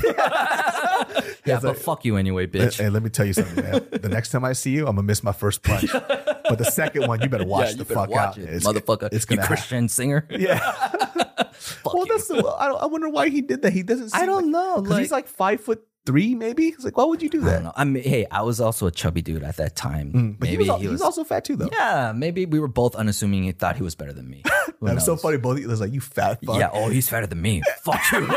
Yeah, It's but like- fuck you anyway, bitch. hey, let me tell you something, man. *laughs* The next time I see you, I'm gonna miss my first punch. but the second one, you better watch yeah, the better fuck watch out. it, It's- motherfucker. It's gonna happen. Christian singer. *laughs* Yeah. *laughs* Well, you. that's the, I, don't, I wonder why he did that. He doesn't. Seem I don't like, know. 'cause he's like five foot three, maybe. It's like, why would you do I that? don't know. I mean, hey, I was also a chubby dude at that time. Mm, But maybe he was, he was also fat too, though. Yeah, maybe we were both unassuming. He thought he was better than me. That was so funny. Both of you was like, you fat fuck. Yeah. Oh, he's fatter than me. Fuck you.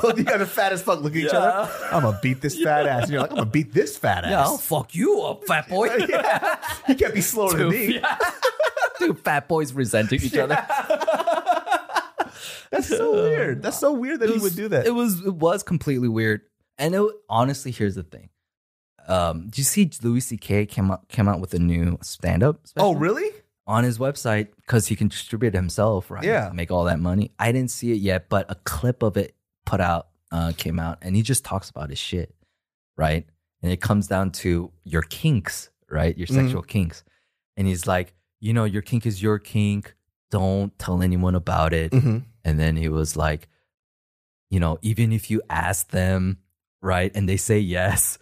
Both *laughs* you guys are fat as fuck. Look at each other. I'm gonna beat this fat ass. And you're like, I'm gonna beat this fat yeah, I'll fuck you up, fat boy. *laughs* yeah. You can't be slower than me. *laughs* Dude, fat boys resenting each other. That's so weird. That's so weird that he would do that. It was it was completely weird. And it, honestly, here's the thing. Um, do you see Louis C.K. came out came out with a new stand up? oh, really? on his website because he can distribute it himself, right? Yeah. Make all that money. I didn't see it yet, but a clip of it put out uh, came out, and he just talks about his shit, right? And it comes down to your kinks, right? Your Mhm. sexual kinks, and he's like, you know, your kink is your kink. Don't tell anyone about it. Mm-hmm. And then he was like, you know, even if you ask them, right, and they say yes,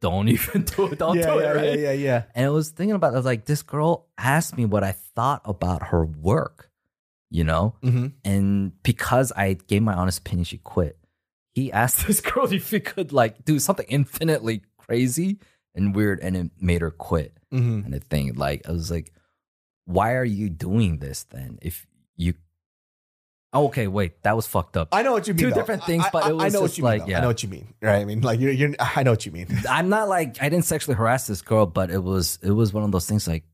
don't *laughs* even do it. Don't yeah, do yeah, it, right? yeah, yeah, yeah. And I was thinking about, it, I was like, this girl asked me what I thought about her work, you know? Mm-hmm. And because I gave my honest opinion, she quit. He asked *laughs* this girl if he could like do something infinitely crazy and weird, and it made her quit. Mm-hmm. And the thing, like, I was like, why are you doing this then? If you, oh, okay, wait, that was fucked up. I know what you mean. Two though. different things, I- but I, it was I know what you mean. like, though. yeah. I know what you mean. Right? I mean, like you're, you're. I know what you mean. I'm not like I didn't sexually harass this girl, but it was it was one of those things like,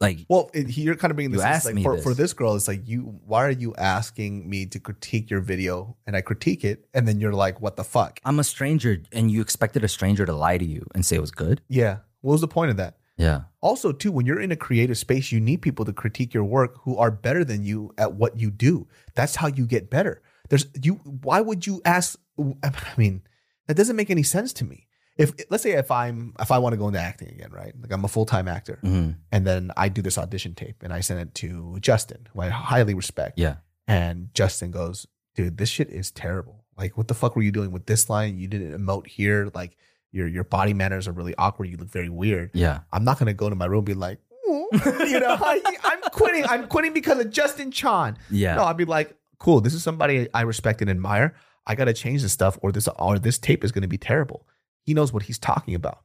like Well, it, you're kind of bringing this. asked like, for, this. for this girl. It's like you. Why are you asking me to critique your video? And I critique it, and then you're like, "What the fuck?" I'm a stranger, and you expected a stranger to lie to you and say it was good. Yeah. What was the point of that? Yeah, Also, too, when you're in a creative space, you need people to critique your work who are better than you at what you do. That's how you get better. There's you. Why would you ask? I mean, that doesn't make any sense to me. If let's say if I'm if I want to go into acting again, right? Like I'm a full time actor, hmm and then I do this audition tape and I send it to Justin, who I highly respect. yeah, And Justin goes, dude, this shit is terrible. Like, what the fuck were you doing with this line? You didn't emote here. Like, your your body manners are really awkward. You look very weird. yeah. I'm not gonna go to my room and be like, *laughs* you know, I, I'm quitting. I'm quitting because of Justin Chon. Yeah. No, I'd be like, cool. This is somebody I respect and admire. I gotta change this stuff, or this or this tape is gonna be terrible. He knows what he's talking about.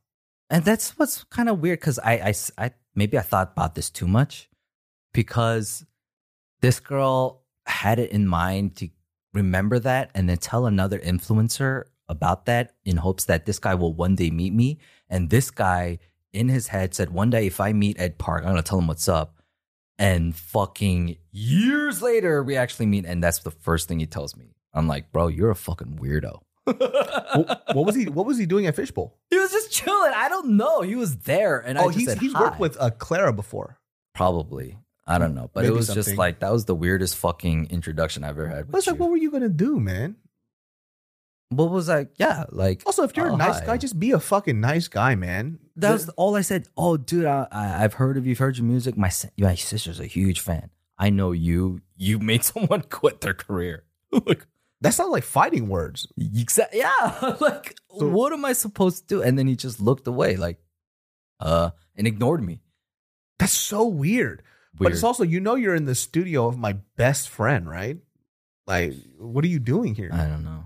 And that's what's kind of weird because I, I, I, maybe I thought about this too much because this girl had it in mind to remember that and then tell another influencer about that in hopes that this guy will one day meet me. And this guy in his head said, one day if I meet Ed Park, I'm going to tell him what's up. And fucking years later, we actually meet. And that's the first thing he tells me. I'm like, bro, you're a fucking weirdo. What, what was he? What was he doing at Fishbowl? He was just chilling. I don't know. He was there, and I oh, just he's said he's worked with uh, Clara before. probably. I don't know, but it Maybe was just like that was the weirdest fucking introduction I've ever had. But it's With like, what were you gonna do, man? what was like? Yeah, like Also, if you're oh, a nice hi. guy, just be a fucking nice guy, man. that was all I said. Oh, dude, I, I, I've heard of you. I've heard your music. My my sister's a huge fan. I know you. You made *laughs* someone quit their career. *laughs* like, that sounds like fighting words. exa- yeah. *laughs* like, So- what am I supposed to do? And then he just looked away, like, uh, and ignored me. That's so weird. But it's also, you know, you're in the studio of my best friend, right? Like, what are you doing here? I don't know.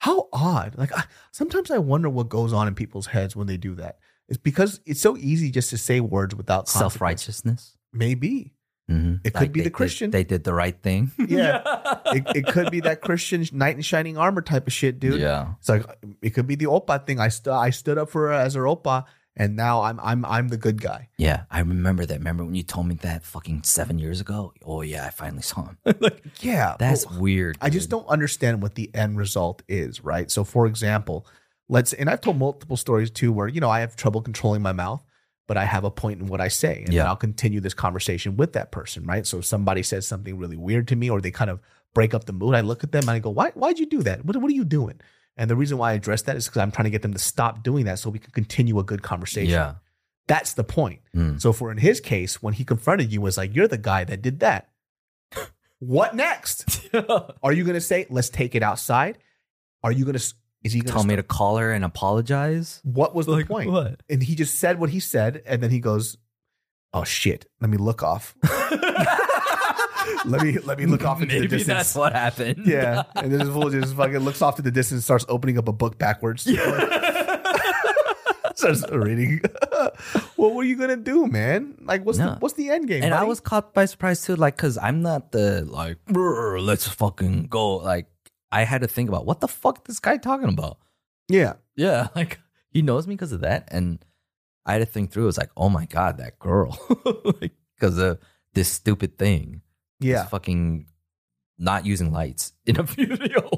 How odd. Like, I, sometimes I wonder what goes on in people's heads when they do that. It's because it's so easy just to say words without self righteousness. Maybe. Mm-hmm. It could be the Christian. They, did the right thing. *laughs* Yeah. it, it could be that Christian knight in shining armor type of shit, dude. Yeah. It's like it could be the Opa thing. I stood I stood up for her as her Opa, and now I'm I'm I'm the good guy. Yeah. I remember that. Remember when you told me that fucking seven years ago? Oh, yeah. I finally saw him. *laughs* like, Yeah, That's but weird. I just don't understand what the end result is, right? So, for example, let's and I've told multiple stories too, where you know I have trouble controlling my mouth, but I have a point in what I say, and then Yeah. I'll continue this conversation with that person, right? So, if somebody says something really weird to me, or they kind of break up the mood, I look at them and I go, "Why? Why'd you do that? What, what are you doing?" And the reason why I address that is because I'm trying to get them to stop doing that, so we can continue a good conversation. Yeah. That's the point. Mm. So for in his case, when he confronted you, was like, "You're the guy that did that." *laughs* what next? Are you gonna say, "Let's take it outside"? Are you gonna? S- Is he gonna Tell me to call her and apologize. What was the Like, point? what? And he just said what he said, and then he goes, "Oh shit, let me look off." *laughs* let me let me look off into the distance. that's what happened. yeah, and this fool just fucking looks off to the distance, and starts opening up a book backwards. *laughs* starts reading. *laughs* what were you gonna do, man? Like, what's the what's the end game? and I buddy? was caught by surprise too, like, cause I'm not the like, "Brr, let's fucking go. Like, I had to think about what the fuck this guy talking about. yeah, Yeah, *laughs* like he knows me because of that, and I had to think through. It was like, oh my god, that girl, *laughs* Like, because of this stupid thing. yeah. Fucking not using lights in a *laughs* video.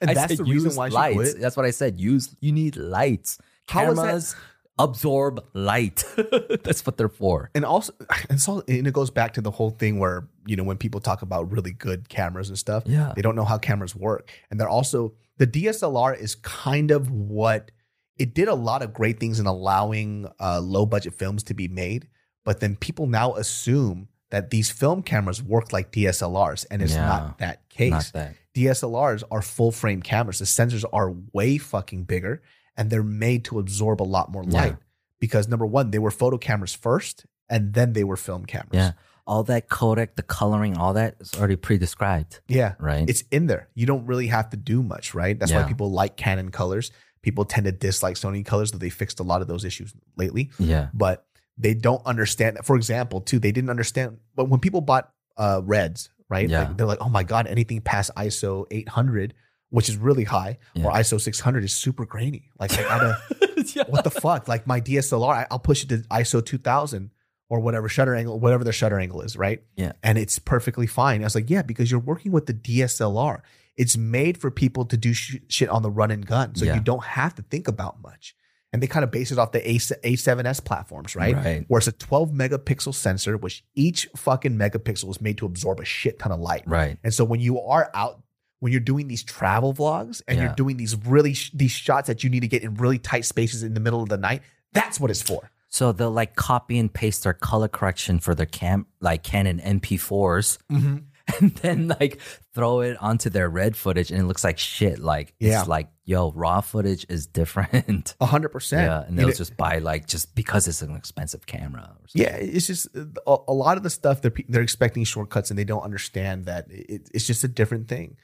And I that's the reason why she lights. That's what I said. Use you need lights. How is that- Cameras absorb light. *laughs* that's what they're for. and also and so and it goes back to the whole thing where you know when people talk about really good cameras and stuff Yeah. they don't know how cameras work and they're also the dslr is kind of what it did a lot of great things in allowing uh, low budget films to be made but then people now assume that these film cameras work like dslrs and it's Yeah. not that case Not that. DSLRs are full frame cameras. The sensors are way fucking bigger and they're made to absorb a lot more Yeah. light because number one, they were photo cameras first and then they were film cameras. Yeah. All that codec, the coloring, all that is already pre-described, Yeah. right? It's in there. You don't really have to do much, right? That's why people like Canon colors. People tend to dislike Sony colors, though they fixed a lot of those issues lately. yeah. But they don't understand that. For example, too, they didn't understand. But when people bought uh, Reds, right? Yeah. Like, they're like, oh my God, anything past ISO 800, which is really high, or ISO 600 is super grainy. Like, I gotta, *laughs* yeah. what the fuck? Like my DSLR, I, I'll push it to ISO 2000 or whatever shutter angle, whatever the shutter angle is, right? Yeah. And it's perfectly fine. I was like, yeah, because you're working with the DSLR. It's made for people to do sh- shit on the run and gun. So Yeah. you don't have to think about much. And they kind of base it off the A- A7S platforms, right? Right. Where it's a 12 megapixel sensor, which each fucking megapixel is made to absorb a shit ton of light. Right. And so when you are out, when you're doing these travel vlogs and Yeah. you're doing these really sh- these shots that you need to get in really tight spaces in the middle of the night, that's what it's for. So they'll like copy and paste their color correction for their cam like Canon MP4s mm-hmm. *laughs* and then like throw it onto their red footage and it looks like shit. Like Yeah. it's like, yo, raw footage is different. A hundred percent. yeah. And they'll just buy like just because it's an expensive camera or something. Yeah, it's just uh, a, a lot of the stuff they're they're expecting shortcuts and they don't understand that it, it's just a different thing.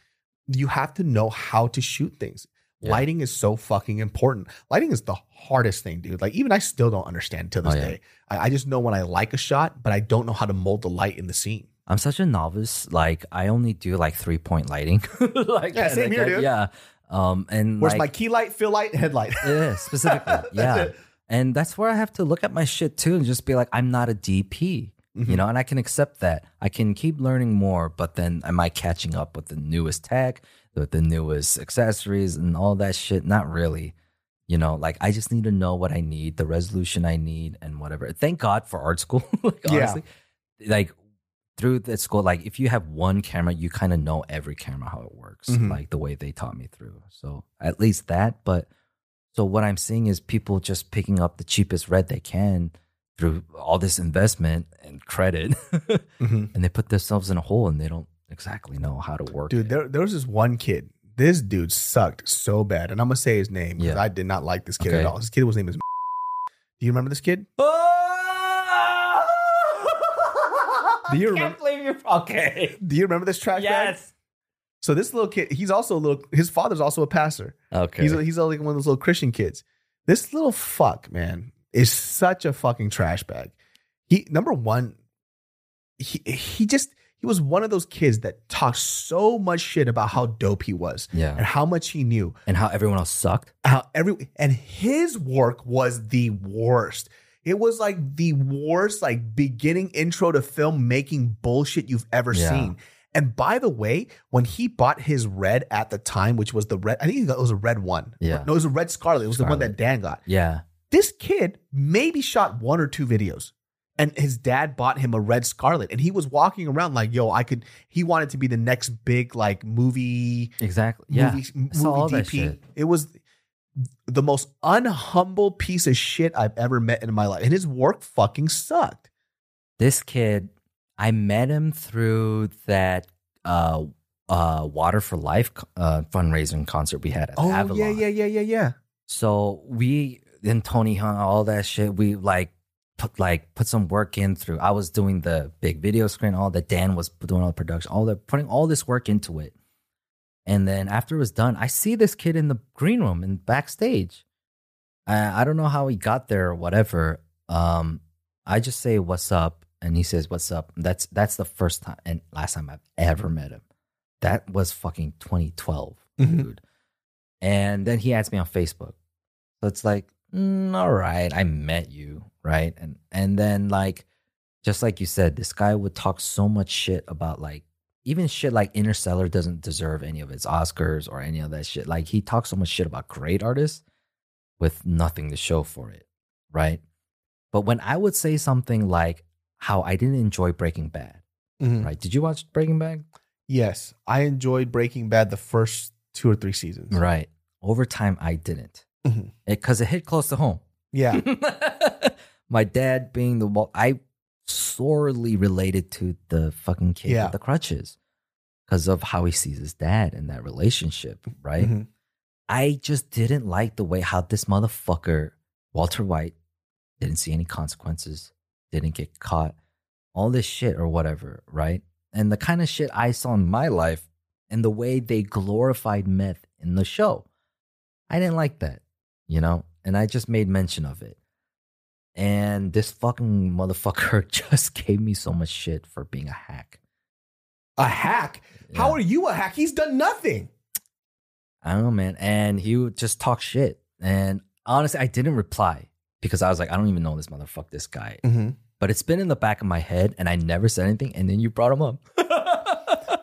You have to know how to shoot things. Yeah. Lighting is so fucking important. Lighting is the hardest thing, dude. Like even I still don't understand to this Oh, yeah. day. I, I just know when I like a shot, but I don't know how to mold the light in the scene. I'm such a novice. Like I only do like three point lighting. *laughs* like Yeah, same like, here, dude. Yeah. Um and Where's like, my key light, fill light, headlight? Yeah, specifically. *laughs* yeah. it. And that's where I have to look at my shit too and just be like, I'm not a DP. Mm-hmm. You know, and I can accept that. I can keep learning more, but then am I catching up with the newest tech, with the newest accessories and all that shit? Not really. You know, like I just need to know what I need, the resolution I need, and whatever. Thank God for art school. *laughs* like, Yeah. Like through the school, like if you have one camera, you kind of know every camera how it works, Mhm. like the way they taught me through. So at least that. But so what I'm seeing is people just picking up the cheapest red they can through all this investment and credit, *laughs* Mhm. and they put themselves in a hole and they don't exactly know how to work. Dude, there, there was this one kid. This dude sucked so bad. And I'm going to say his name because Yeah. I did not like this kid Okay. at all. His kid was name is *laughs* Do you remember this kid? *laughs* Do you remember? believe you're okay. Do you remember this trash bag? So this little kid, he's also a little. His father's also a pastor. Okay. He's he's like one of those little Christian kids. This little fuck man is such a fucking trash bag. He number one, he he just he was one of those kids that talked so much shit about how dope he was yeah, and how much he knew. And how everyone else sucked. How every and his work was the worst. It was like the worst, like beginning intro to film making bullshit you've ever Yeah. seen. And by the way, when he bought his red at the time, which was the red, I think it was a red one. Yeah. No, it was a red scarlet. It was the one that Dan got. Yeah. This kid maybe shot one or two videos. And his dad bought him a red scarlet. And he was walking around like, yo, I could, he wanted to be the next big like movie Exactly. Yeah. movie, all movie DP. It was the most unhumble piece of shit I've ever met in my life. And his work fucking sucked. This kid, I met him through that uh uh Water for Life uh fundraising concert we had at Oh, Avalon. yeah, yeah, yeah, yeah, yeah. So we then Tony Hunt, all that shit. We like put like put some work in through. I was doing the big video screen, all that. Dan was doing all the production, all the putting all this work into it. And then after it was done, I see this kid in the green room and backstage. I, I don't know how he got there or whatever. Um, I just say what's up, and he says what's up. That's that's the first time and last time I've ever met him. That was fucking 2012, Mhm. dude. And then he adds me on Facebook. So it's like, mm, all right, I met you, right? And and then like, just like you said, this guy would talk so much shit about like even shit like Interstellar doesn't deserve any of its Oscars or any of that shit. Like he talks so much shit about great artists with nothing to show for it, right? But when I would say something like how I didn't enjoy Breaking Bad, Mhm. right? Did you watch Breaking Bad? Yes, I enjoyed Breaking Bad the first two or three seasons. Right. Over time, I didn't Because it, hit close to home. Yeah, *laughs* My dad being the wall, I sorely related to the fucking kid Yeah. with the crutches because of how he sees his dad in that relationship, right? Mhm. I just didn't like the way how this motherfucker, Walter White, didn't see any consequences, didn't get caught, all this shit or whatever, right? And the kind of shit I saw in my life and the way they glorified meth in the show. I didn't like that, you know? And I just made mention of it. And this fucking motherfucker *laughs* just gave me so much shit for being a hack. a hack. How are you a hack? He's done nothing. I don't know, man. And he would just talk shit. And honestly, I didn't reply because I was like, I don't even know this motherfucker, this guy. Mm-hmm. But it's been in the back of my head and I never said anything. And then you brought him up. *laughs*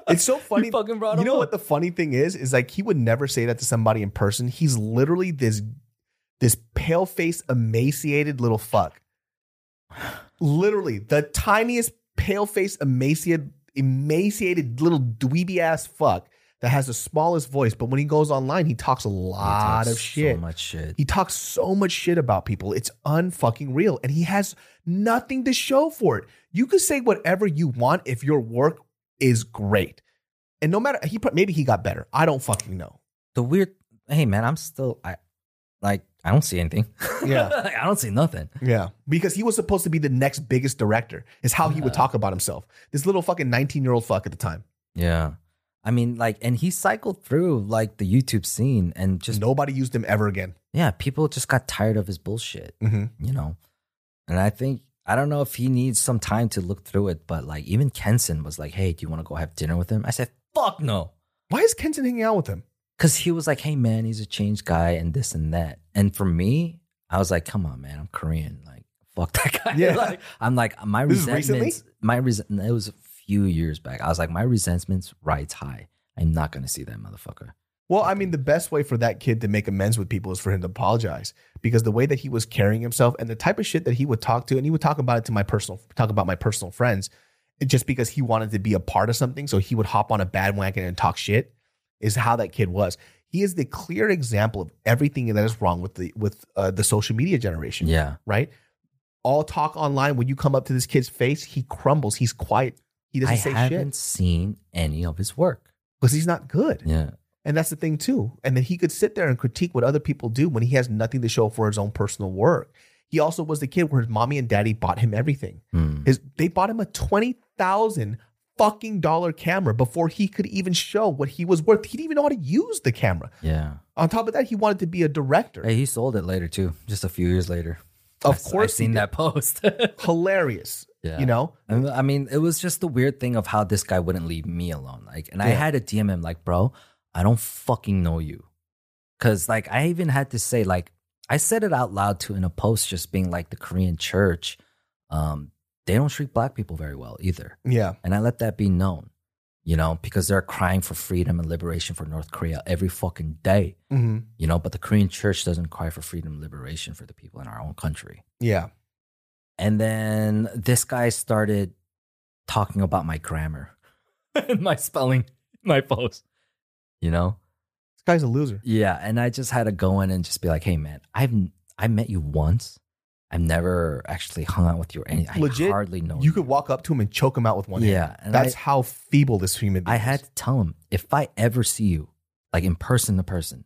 It's so *laughs* funny. You fucking brought You him know up. what the funny thing is? Is like he would never say that to somebody in person. He's literally this this pale faced, emaciated little fuck. Literally, the tiniest pale faced, emaciated, emaciated little dweeby ass fuck that has the smallest voice. But when he goes online, he talks a lot talks of shit. So much shit. He talks so much shit about people. It's unfucking real. And he has nothing to show for it. You can say whatever you want if your work is great. And no matter he maybe he got better. I don't fucking know. the weird, hey, man, I'm still, I like, I don't see anything. Yeah. *laughs* I don't see nothing. Yeah. Because he was supposed to be the next biggest director, is how he would talk about himself. This little fucking 19 year old fuck at the time. Yeah. I mean, like, and he cycled through like the YouTube scene and just, Nobody used him ever again. yeah, people just got tired of his bullshit. Mm-hmm. you know. And I think I don't know if he needs some time to look through it, but like even Kenson was like, "Hey, do you want to go have dinner with him?" I said, "Fuck no," Why is Kenton hanging out with him? Because he was like, "Hey, man, he's a changed guy and this and that." And for me, I was like, "Come on, man, I'm Korean. Like, fuck *laughs* that guy." Yeah. like, I'm like my This resentments. My resent. It was a few years back. I was like, my resentments rides high. I'm not gonna see that motherfucker. Well, I mean, the best way for that kid to make amends with people is for him to apologize because the way that he was carrying himself and the type of shit that he would talk to, and he would talk about it to my personal, talk about my personal friends, just because he wanted to be a part of something. So he would hop on a bandwagon and talk shit is how that kid was. He is the clear example of everything that is wrong with the, with uh, the social media generation, Yeah, right? All talk online. When you come up to this kid's face, he crumbles. He's quiet. He doesn't I say shit. I haven't seen any of his work. because he's not good. Yeah, And that's the thing too. And then he could sit there and critique what other people do when he has nothing to show for his own personal work. He also was the kid where his mommy and daddy bought him everything. Hmm. His they bought him a twenty thousand fucking dollar camera before he could even show what he was worth. He didn't even know how to use the camera. yeah. On top of that, he wanted to be a director. Hey, he sold it later too, just a few years later. of I- course, I've seen that post. *laughs* Hilarious. Yeah. You know, I I mean, it was just the weird thing of how this guy wouldn't leave me alone. Like, and I had to DM him, like, bro, I don't fucking know you. Cause, like, I even had to say, like, I said it out loud too in a post, just being like, the Korean church, um, they don't treat black people very well either. yeah, And I let that be known, you know, because they're crying for freedom and liberation for North Korea every fucking day, hmm you know, but the Korean church doesn't cry for freedom and liberation for the people in our own country. yeah. And then this guy started talking about my grammar *laughs* and my spelling, my post. You know? This guy's a loser. Yeah. And I just had to go in and just be like, hey man, I've I met you once. I've never actually hung out with you or anything. I Legit, hardly know You could walk up to him and choke him out with one hand. Yeah. That's I, how feeble this human being I is. had to tell him if I ever see you, like in person to person,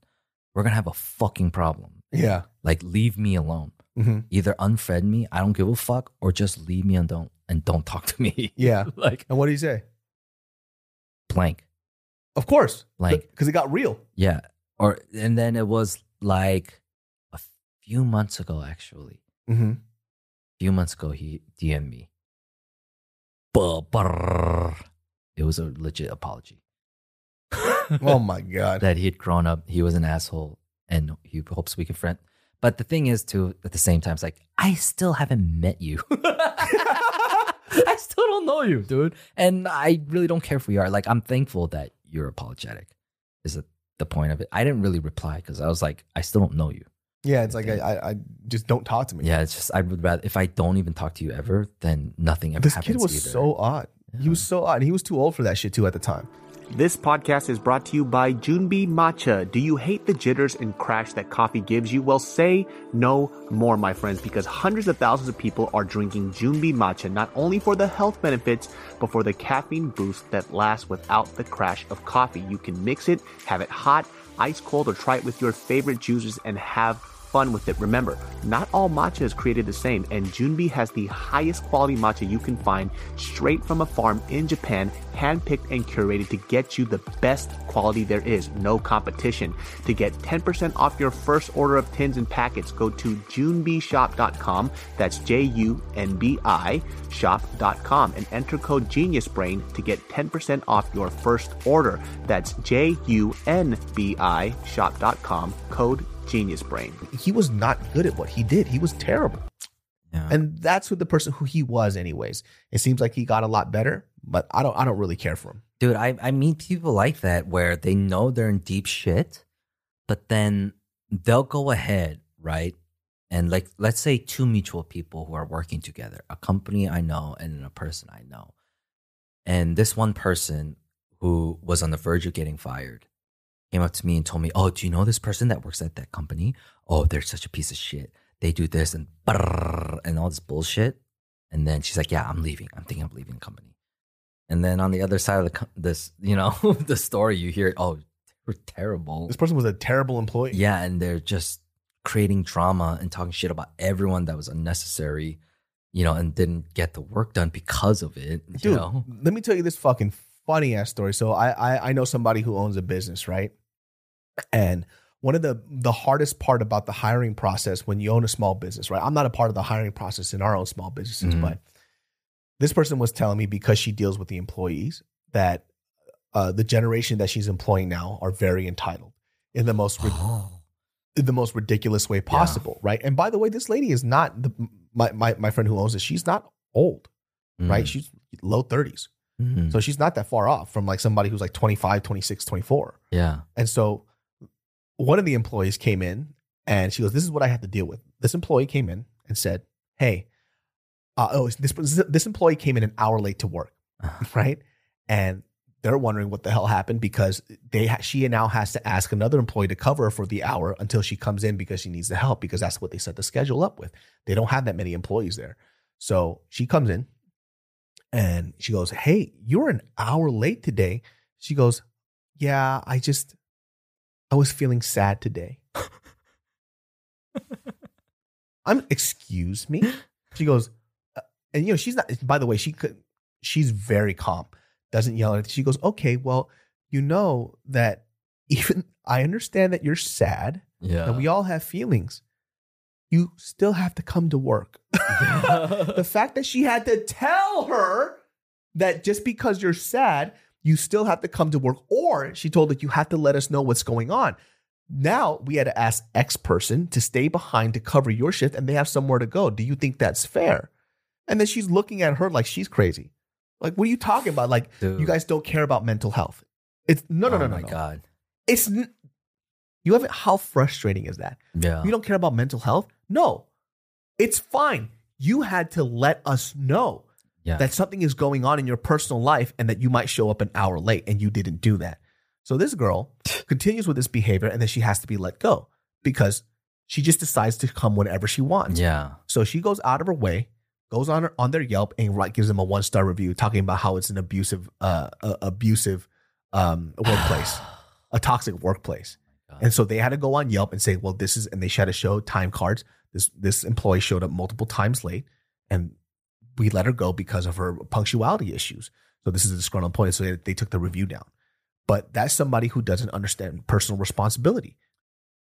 we're gonna have a fucking problem. Yeah. Like leave me alone. hmm Either unfriend me, I don't give a fuck, or just leave me and don't and don't talk to me. Yeah. *laughs* like And what did he say? blank. Of course. blank because it got real. Yeah. Or and then it was like a few months ago, actually. Mm-hmm. A few months ago, he DM'd me. It was a legit apology. *laughs* Oh my god. that he had grown up, he was an asshole, and he hopes we can friend. But the thing is, too, at the same time, it's like I still haven't met you. *laughs* I still don't know you, dude, and I really don't care if we are. Like, I'm thankful that you're apologetic. Is the point of it? I didn't really reply because I was like, I still don't know you. Yeah, it's like I, I, I just don't talk to me. Yeah, it's just I would rather if I don't even talk to you ever, then nothing ever This happens. kid was either. so odd. He was so odd. He was too old for that shit too at the time. This podcast is brought to you by Junbi Matcha. Do you hate the jitters and crash that coffee gives you? Well, say no more, my friends, because hundreds of thousands of people are drinking Junbi Matcha not only for the health benefits, but for the caffeine boost that lasts without the crash of coffee. You can mix it, have it hot, ice cold, or try it with your favorite juices and have fun with it. Remember, not all matcha is created the same, and Junbi has the highest quality matcha you can find straight from a farm in Japan, handpicked and curated to get you the best quality there is. No competition. To get 10% off your first order of tins and packets, go to junbishop.com. That's J U N B I shop.com and enter code GeniusBrain to get 10% off your first order. That's J U N B I shop.com. Code GeniusBrain. He was not good at what he did. He was terrible. Yeah. And that's who the person who he was anyways. It seems like he got a lot better, but I don't I don't really care for him. Dude, I, I meet people like that where they know they're in deep shit, but then they'll go ahead, right? And like, let's say two mutual people who are working together, a company I know and a person I know. And this one person who was on the verge of getting fired came up to me and told me, Oh, do you know this person that works at that company? Oh, they're such a piece of shit. They do this and and all this bullshit. And then she's like, Yeah, I'm leaving. I'm thinking of leaving the company. And then on the other side of the this, you know, *laughs* the story, you hear, oh, we're terrible. This person was a terrible employee. Yeah, and they're just creating drama and talking shit about everyone that was unnecessary, you know, and didn't get the work done because of it. You Dude, know? let me tell you this fucking funny ass story. So I, I I know somebody who owns a business, right? And one of the the hardest part about the hiring process when you own a small business, right? I'm not a part of the hiring process in our own small businesses, Mhm. but this person was telling me because she deals with the employees that uh, the generation that she's employing now are very entitled in the most rid- in the most ridiculous way possible, right? And by the way, this lady is not the my my, my friend who owns it. She's not old, right? She's low 30s. Mhm. So she's not that far off from like somebody who's like 25, 26, 24. yeah. And so one of the employees came in and she goes, This is what I have to deal with. This employee came in and said, Hey, uh, oh, this, this employee came in an hour late to work, Uh-huh. right? And they're wondering what the hell happened because they ha- she now has to ask another employee to cover for the hour until she comes in because she needs the help because that's what they set the schedule up with. They don't have that many employees there. So she comes in and she goes, Hey, you're an hour late today. She goes, Yeah, I just, I was feeling sad today. *laughs* I'm, excuse me? She goes, uh, and you know, she's not, by the way, she could, she's very calm, doesn't yell at She goes, Okay, well, you know that *laughs* even I understand that you're sad Yeah. and we all have feelings. You still have to come to work. *laughs* the fact that she had to tell her that just because you're sad, you still have to come to work, or she told that you have to let us know what's going on. Now we had to ask X person to stay behind to cover your shift and they have somewhere to go. Do you think that's fair? And then she's looking at her like she's crazy. Like, what are you talking about? Like, Dude. you guys don't care about mental health. It's no, no, oh no, no, my no. God. It's n- you haven't. How frustrating is that? Yeah. You don't care about mental health? No, it's fine. You had to let us know yeah. that something is going on in your personal life and that you might show up an hour late and you didn't do that. So this girl *laughs* continues with this behavior and then she has to be let go because she just decides to come whenever she wants. yeah. So she goes out of her way, goes on her, on their Yelp and right, gives them a one star review talking about how it's an abusive, uh, uh, abusive um, *sighs* workplace, a toxic workplace. God. And so they had to go on Yelp and say, well, this is, and they had to show time cards This this employee showed up multiple times late, and we let her go because of her punctuality issues. So this is a disgruntled employee. So they, they took the review down. But that's somebody who doesn't understand personal responsibility.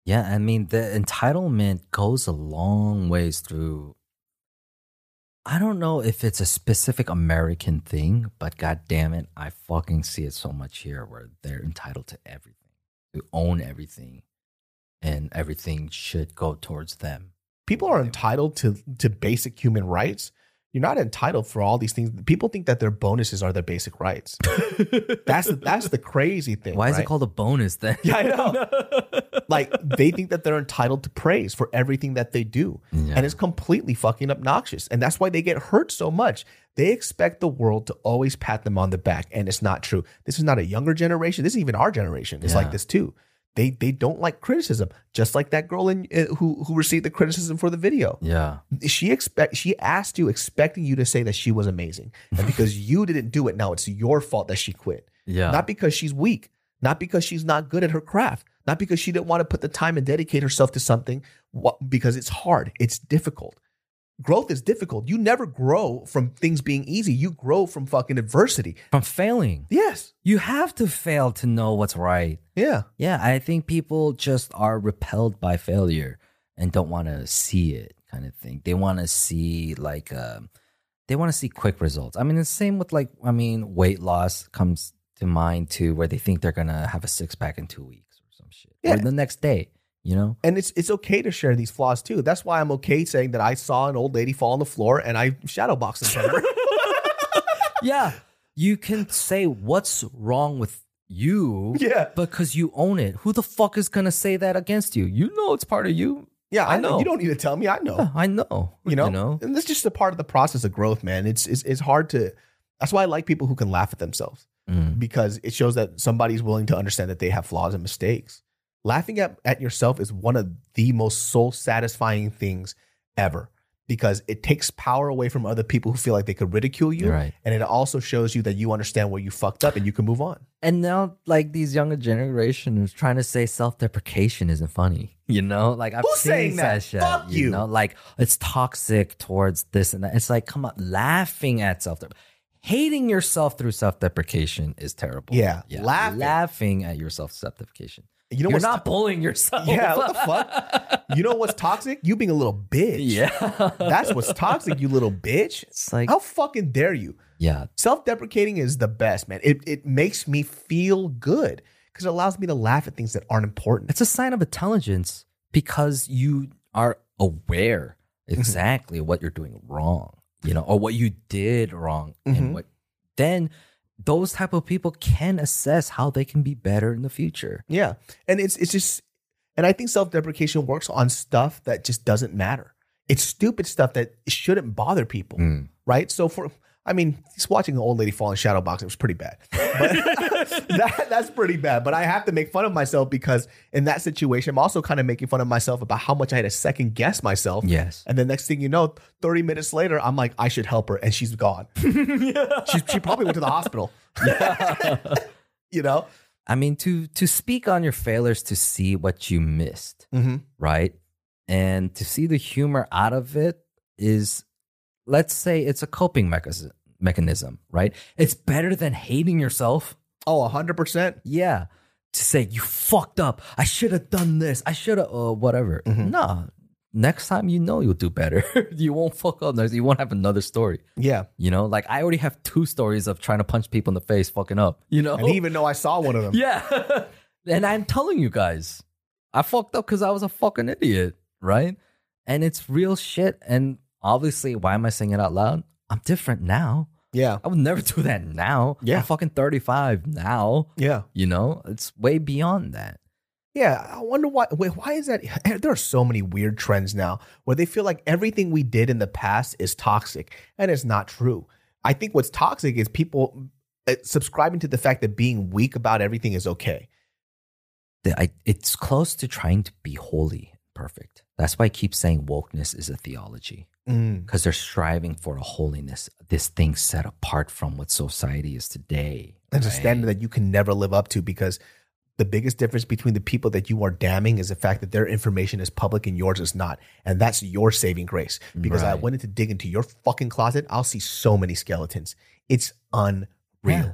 Yeah, I mean the entitlement goes a long ways through. I don't know if it's a specific American thing, but god damn it, I fucking see it so much here where they're entitled to everything, to own everything, and everything should go towards them. People are entitled to to basic human rights. You're not entitled for all these things. People think that their bonuses are their basic rights. *laughs* that's the, that's the crazy thing. Why is right? it called a bonus then? Yeah, *laughs* I know. like they think that they're entitled to praise for everything that they do. Yeah. And it's completely fucking obnoxious. And that's why they get hurt so much. They expect the world to always pat them on the back. And it's not true. This is not a younger generation. This is even our generation. It's Yeah. like this too. They they don't like criticism, just like that girl in uh, who who received the criticism for the video. yeah. She expect she asked you, expecting you to say that she was amazing, and *laughs* because you didn't do it, now it's your fault that she quit. Yeah. Not because she's weak, not because she's not good at her craft, not because she didn't want to put the time and dedicate herself to something because it's hard, it's difficult. Growth is difficult. You never grow from things being easy. You grow from fucking adversity. From failing. Yes. You have to fail to know what's right. Yeah. Yeah, I think people just are repelled by failure and don't want to see it, kind of thing. They want to see like um they want to see quick results. I mean, the same with like I mean, weight loss comes to mind too, where they think they're gonna have a six pack in two weeks or some shit, Yeah. or the next day. You know? And it's it's okay to share these flaws too. That's why I'm okay saying that I saw an old lady fall on the floor and I shadow boxed in front of her. *laughs* yeah, you can say what's wrong with you, yeah. because you own it. Who the fuck is gonna say that against you? You know it's part of you. Yeah, I, I know. know. You don't need to tell me. I know. Yeah, I know. you know, You know? and this is just a part of the process of growth man it's, it's it's hard to that's why i like people who can laugh at themselves Mm. because it shows that somebody's willing to understand that they have flaws and mistakes laughing at, at yourself is one of the most soul satisfying things ever because it takes power away from other people who feel like they could ridicule you right. and it also shows you that you understand where you fucked up and you can move on And now, like these younger generation is trying to say self-deprecation isn't funny. You know, like I've Who's seen saying that? shit. Fuck you. know, like it's toxic towards this and that. It's like, come on, laughing at self, hating yourself through self-deprecation is terrible. Yeah, laughing. laughing at yourself self-deprecation. You know You're what's not bullying yourself. yeah what the fuck *laughs* you know what's toxic you being a little bitch yeah, that's what's toxic you little bitch It's like, how fucking dare you yeah, Self-deprecating is the best, man. It it makes me feel good because it allows me to laugh at things that aren't important. it's a sign of intelligence because you are aware Mm-hmm. exactly what you're doing wrong you know or what you did wrong Mhm. and what then those type of people can assess how they can be better in the future Yeah, and it's it's just, and I think self-deprecation works on stuff that just doesn't matter. It's stupid stuff that shouldn't bother people, Mm. right? So for, I mean, he's watching an old lady fall in shadow box, it was pretty bad. But *laughs* that, that's pretty bad. But I have to make fun of myself because in that situation, I'm also kind of making fun of myself about how much I had to second guess myself. yes And the next thing you know, 30 minutes later, I'm like, I should help her. And she's gone. *laughs* she, she probably went to the hospital. *laughs* you know? i mean to to speak on your failures to see what you missed Mm-hmm. right and to see the humor out of it is let's say it's a coping mechanism mechanism right it's better than hating yourself Oh, 100%. Yeah. To say you fucked up. I should have done this. I should have uh, whatever. Mhm. No. Next time you know you'll do better. *laughs* you won't fuck up. You won't have another story. Yeah. You know, like I already have two stories of trying to punch people in the face fucking up. You know? And even though I saw one of them. *laughs* yeah. *laughs* and I'm telling you guys, I fucked up because I was a fucking idiot, right? And it's real shit. And obviously, why am I saying it out loud? I'm different now. Yeah. I would never *laughs* do that now. Yeah. I'm fucking 35 now. Yeah. You know, it's way beyond that. Yeah. I wonder why. Wait, why is that? *laughs* There are so many weird trends now where they feel like everything we did in the past is toxic. And it's not true. I think what's toxic is people uh, subscribing to the fact that being weak about everything is okay. I, it's close to trying to be holy, perfect. That's why I keep saying wokeness is a theology Mm. because they're striving for a holiness, this thing set apart from what society is today. It's a standard that you can never live up to because the biggest difference between the people that you are damning is the fact that their information is public and yours is not. And that's your saving grace. Because I Right. went in to dig into your fucking closet, I'll see so many skeletons. It's unreal. Yeah.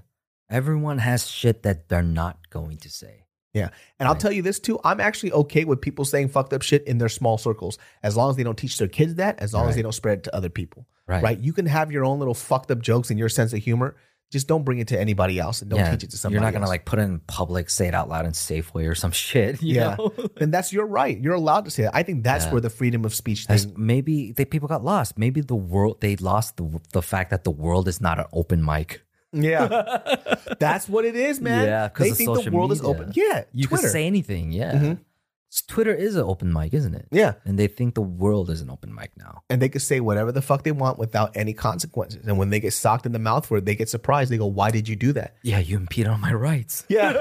Everyone has shit that they're not going to say. Yeah. And I'll tell you this too. I'm actually okay with people saying fucked up shit in their small circles as long as they don't teach their kids that, as long as they don't spread it to other people. Right. Right. You can have your own little fucked up jokes and your sense of humor. Just don't bring it to anybody else and don't yeah, teach it to somebody You're not gonna like put it in public, say it out loud in Safeway or some *laughs* shit. you Yeah. know? *laughs* and that's your right. You're allowed to say that. I think that's Yeah. where the freedom of speech thing. maybe they people got lost. Maybe the world they lost the the fact that the world is not an open mic. Yeah. *laughs* that's what it is, man. Yeah, they think the world is open. Yeah. You Twitter. can say anything. Yeah, Mhm. Twitter is an open mic, isn't it? Yeah. And they think the world is an open mic now. and they can say whatever the fuck they want without any consequences. And when they get socked in the mouth for it, they get surprised. They go, "Why did you do that?" Yeah, you impede on my rights. Yeah.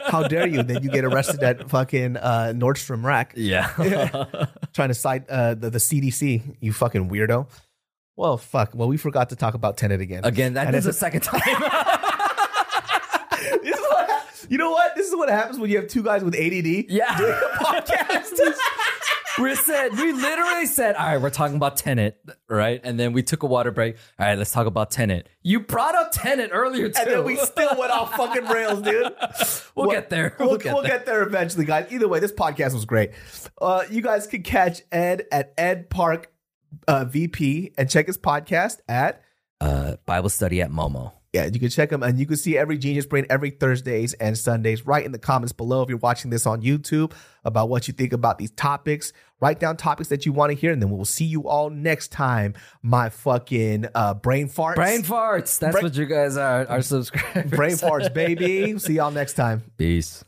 *laughs* How dare you? Then you get arrested at fucking uh, Nordstrom Rack Yeah. *laughs* trying to cite uh, the, the CDC. You fucking weirdo. Well, fuck. Well, we forgot to talk about Tenet again. Again, that And is the second time. *laughs* This is what you know what? This is what happens when you have two guys with ADD Yeah. doing a podcast. *laughs* we said we literally said, all right, we're talking about Tenet, right? And then we took a water break. All right, let's talk about Tenet. You brought up Tenet earlier too. and then we still went off fucking rails, dude. *laughs* We'll Well, get there. We'll, We'll we'll, get get, there. there eventually, guys. Either way, this podcast was great. Uh, you guys can catch Ed at Ed Park uh, VP and check his podcast at uh, Bible study at Momo. yeah. You can check him and you can see every Genius Brain every Thursdays and Sundays. Right in the comments below if you're watching this on YouTube about what you think about these topics. Write down topics that you want to hear, and then we will see you all next time. My fucking uh, brain farts, Brain farts. That's Brain- what you guys are. Are subscribers. brain farts, baby. *laughs* see y'all next time. Peace.